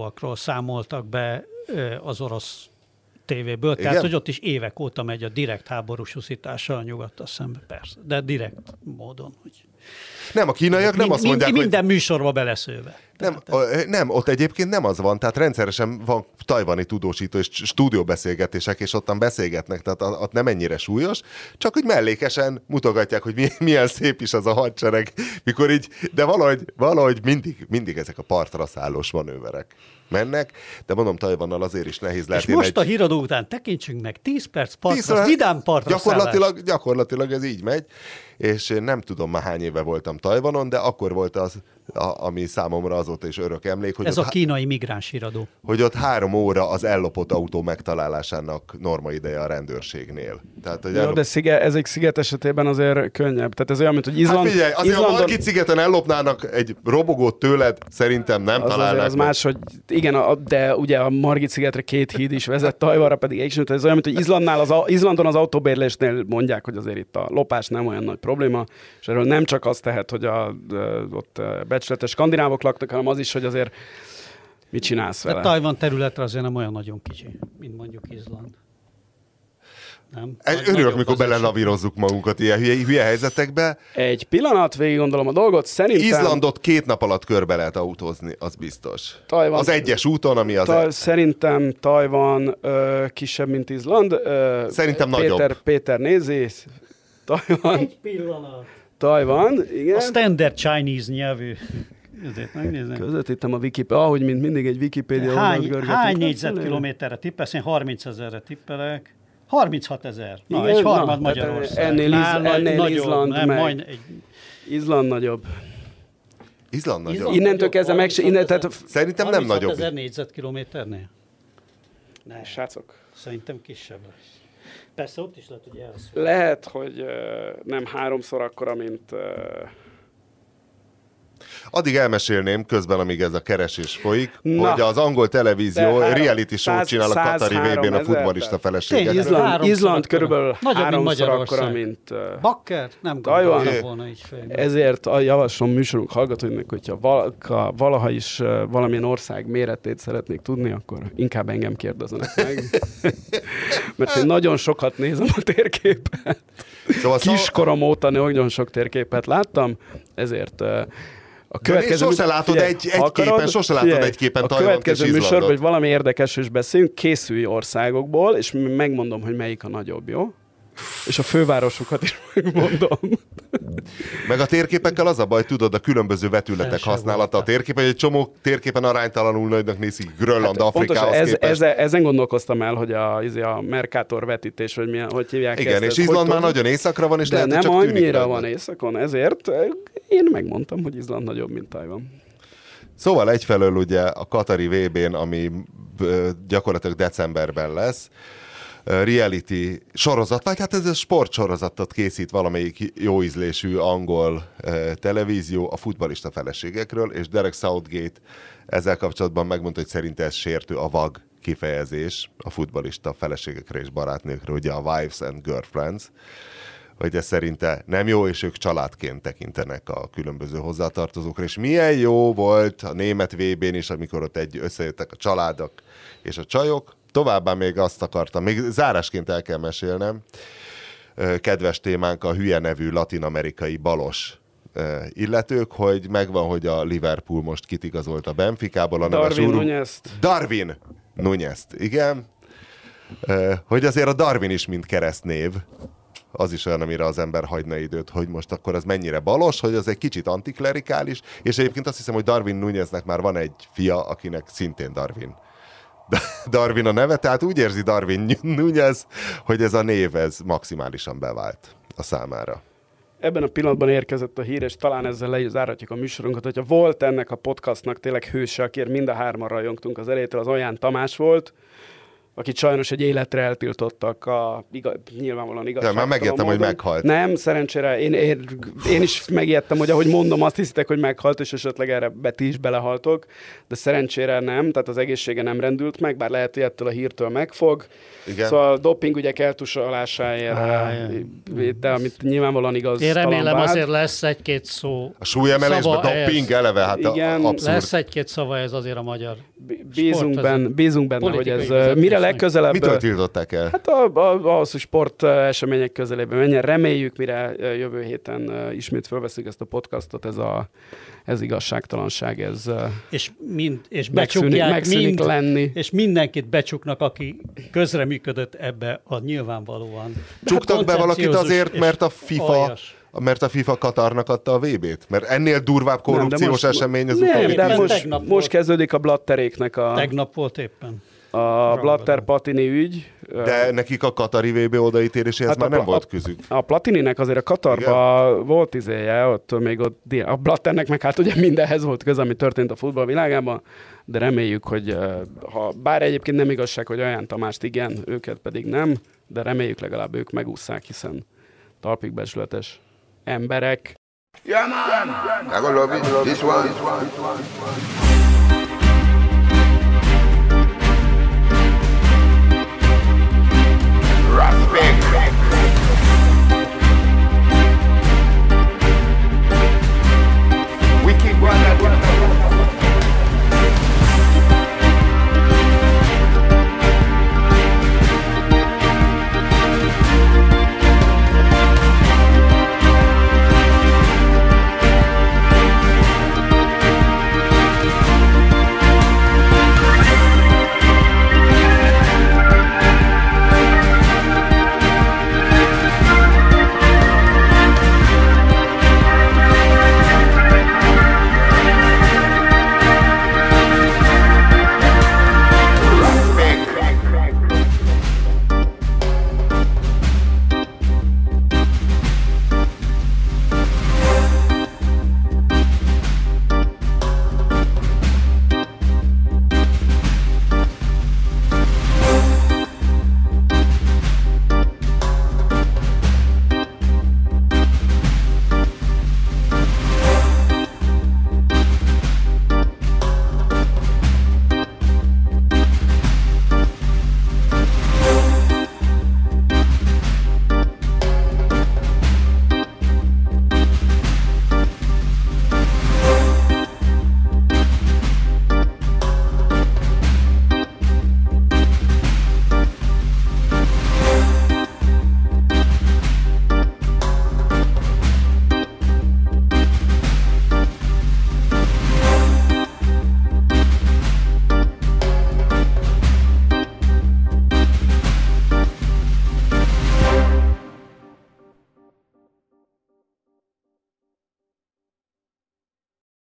hasonlóakról számoltak be az orosz tévéből, Igen? tehát hogy ott is évek óta megy a direkt háborús uszítása a nyugattal szembe, persze, de direkt módon, hogy nem, a kínaiak nem mind, azt mondják, mind, minden hogy... műsorba beleszőve. Nem, nem, ott egyébként nem az van, tehát rendszeresen van tajvani tudósító és stúdióbeszélgetések, és ottan beszélgetnek, tehát ott nem ennyire súlyos, csak hogy mellékesen mutogatják, hogy milyen szép is az a hadsereg, mikor így, de valahogy, valahogy mindig, mindig ezek a partra szállós manőverek mennek, de mondom, Tajvannal azért is nehéz lehet. És most egy... a híradó után tekintsünk meg 10 perc partra, 10 vidám partra gyakorlatilag, gyakorlatilag ez így megy, és én nem tudom már hány éve voltam Tajvanon, de akkor volt az a, ami számomra azóta is örök emlék. Hogy Ez a kínai migráns iradó. Hogy ott három óra az ellopott autó megtalálásának norma ideje a rendőrségnél. Tehát, hogy Jó, ellop... de szige, ezek sziget esetében azért könnyebb. Tehát ez olyan, mint hogy Izland... Hát figyelj, azért Izlandon... a Margit szigeten ellopnának egy robogót tőled, szerintem nem az találnak. Az más, hogy igen, a, de ugye a Margit szigetre két híd is vezet, Tajvarra pedig egy sem. Ez olyan, mint hogy Izlandnál az, Izlandon az autóbérlésnél mondják, hogy azért itt a lopás nem olyan nagy probléma, és erről nem csak azt tehet, hogy a, ott becsületes skandinávok laknak, hanem az is, hogy azért mit csinálsz vele. A Tajvan területre azért nem olyan nagyon kicsi, mint mondjuk Izland. nem? Örülök, mikor belelavírozzuk magunkat ilyen hülye, hülye helyzetekbe. Egy pillanat, végig gondolom a dolgot. Szerintem... Izlandot két nap alatt körbe lehet autózni, az biztos. Tajvan, az egyes úton, ami az... Taj, Szerintem Tajvan ö, kisebb, mint Izland. Ö, szerintem Péter, nagyobb. Péter nézi. Tajvan. Egy pillanat. Tajvan, igen. A standard Chinese nyelvű. Ezért megnézem. Közvetítem a Wikipédia, ahogy mint mindig egy Wikipédia Hány, hány négyzetkilométerre tippelsz? Én 30 ezerre tippelek. 36 ezer. Na, Igen, egy harmad na, Magyarország. hát ennél Nál- Iz- ennél nagyobb, Izland nem, meg. majd egy, Izland nagyobb. Izland nagyobb. Izland Innentől kezdve meg se- innen- 36 tehát- Szerintem nem 36 nagyobb. ezer négyzetkilométernél? Ne, Srácok. szerintem kisebb lesz. Persze ott is lehet, hogy elsz. Lehet, hogy nem háromszor akkora, mint... Addig elmesélném közben, amíg ez a keresés folyik, Na. hogy az angol televízió De három- reality show csinál a Katari 103 VB-n a tehát- feleségekről. Izland, Izland körülbelül Nagyobb, háromszor akkora, mint... Uh, Bakker? Nem gondoltam volna így fejben. Ezért a javaslom műsorunk hallgatóinak, hogyha valaka, valaha is uh, valamilyen ország méretét szeretnék tudni, akkor inkább engem kérdezzenek meg. Mert én nagyon sokat nézem a térképet. Szóval szó- Kiskorom óta nagyon sok térképet láttam, ezért uh, a következő... sose látod figyelj, egy- egy ha képen, sose látod figyelj, egy képen A következő műsorban, hogy valami érdekes is beszélünk, készülj országokból, és megmondom, hogy melyik a nagyobb, jó? És a fővárosokat is megmondom. Meg a térképekkel az a baj, tudod, a különböző vetületek használata a térképen, hogy egy csomó térképen aránytalanul nagynak nézik Grönland, hát, Afrikához ez, képest. ez, ezen gondolkoztam el, hogy a, izé a Mercator vetítés, vagy milyen, hogy hívják Igen, ezt, és Izland hogy már tudom. nagyon északra van, és De lehet, hogy nem csak tűnik annyira nagynak. van északon, ezért én megmondtam, hogy Izland nagyobb, mint Tajvan. Szóval egyfelől ugye a Katari VB-n, ami gyakorlatilag decemberben lesz, reality sorozat, vagy hát ez a sportsorozatot készít valamelyik jó ízlésű angol televízió a futbalista feleségekről, és Derek Southgate ezzel kapcsolatban megmondta, hogy szerinte ez sértő a VAG kifejezés a futbalista feleségekre és barátnőkre, ugye a Wives and Girlfriends, hogy ez szerinte nem jó, és ők családként tekintenek a különböző hozzátartozókra, és milyen jó volt a német VB-n is, amikor ott egy összejöttek a családok és a csajok. Továbbá még azt akartam, még zárásként el kell mesélnem, kedves témánk a hülye nevű latinamerikai balos illetők, hogy megvan, hogy a Liverpool most kitigazolt a Benficából a Darwin Uru- Nunez-t. Darwin Nunez, igen. Hogy azért a Darwin is mint keresztnév, az is olyan, amire az ember hagyna időt, hogy most akkor az mennyire balos, hogy az egy kicsit antiklerikális, és egyébként azt hiszem, hogy Darwin Nuneznek már van egy fia, akinek szintén Darwin. Darwin a neve, tehát úgy érzi Darwin Nunez, hogy ez a név ez maximálisan bevált a számára. Ebben a pillanatban érkezett a hír, és talán ezzel le is zárhatjuk a műsorunkat, hogyha volt ennek a podcastnak tényleg hőse, akiért mind a hárman rajongtunk az elejétől, az Olyán Tamás volt, akit sajnos egy életre eltiltottak a iga, nyilvánvalóan igaz. már megijedtem, hogy meghalt. Nem, szerencsére én, én, én is megijedtem, hogy ahogy mondom, azt hiszitek, hogy meghalt, és esetleg erre be, ti is belehaltok, de szerencsére nem, tehát az egészsége nem rendült meg, bár lehet, hogy ettől a hírtől megfog. Igen. Szóval a dopingügyek eltusolásáért, Á, de amit nyilvánvalóan igaz. Én remélem vád. azért lesz egy-két szó. A súlyemelésben doping ez. eleve, hát Igen, abszurd. Lesz egy-két szava ez azért a magyar. Bízunk, Sport, ben, bízunk benne, hogy ez mire legközelebb... Mitől tiltották el? Hát a, a, ahhoz, hogy sport uh, események közelében menjen. Reméljük, mire uh, jövő héten uh, ismét fölveszünk ezt a podcastot, ez a ez igazságtalanság, ez És, mind, és megszűnik, becsukják megszűnik mind, lenni. és mindenkit becsuknak, aki közreműködött ebbe a nyilvánvalóan. Csuktak be valakit azért, mert a FIFA aljas. mert a FIFA Katarnak adta a VB-t? Mert ennél durvább korrupciós nem, de most, esemény az nem, utóbbi de most, most kezdődik a Blatteréknek a, Tegnap volt éppen. A Blatter Patini ügy. De nekik a Katari VB odaítéléséhez Hát már a- nem volt közük. A Platininek azért a Katarba volt izéje, ott még ott, a Blatternek meg hát ugye mindenhez volt köze, ami történt a futballvilágában, de reméljük, hogy eh, ha, bár egyébként nem igazság, hogy olyan Tamást igen, őket pedig nem, de reméljük legalább ők megúszszák, hiszen talpig becsületes emberek. Yeah, man. I gonna love it. This one. Prospect. Wicked one.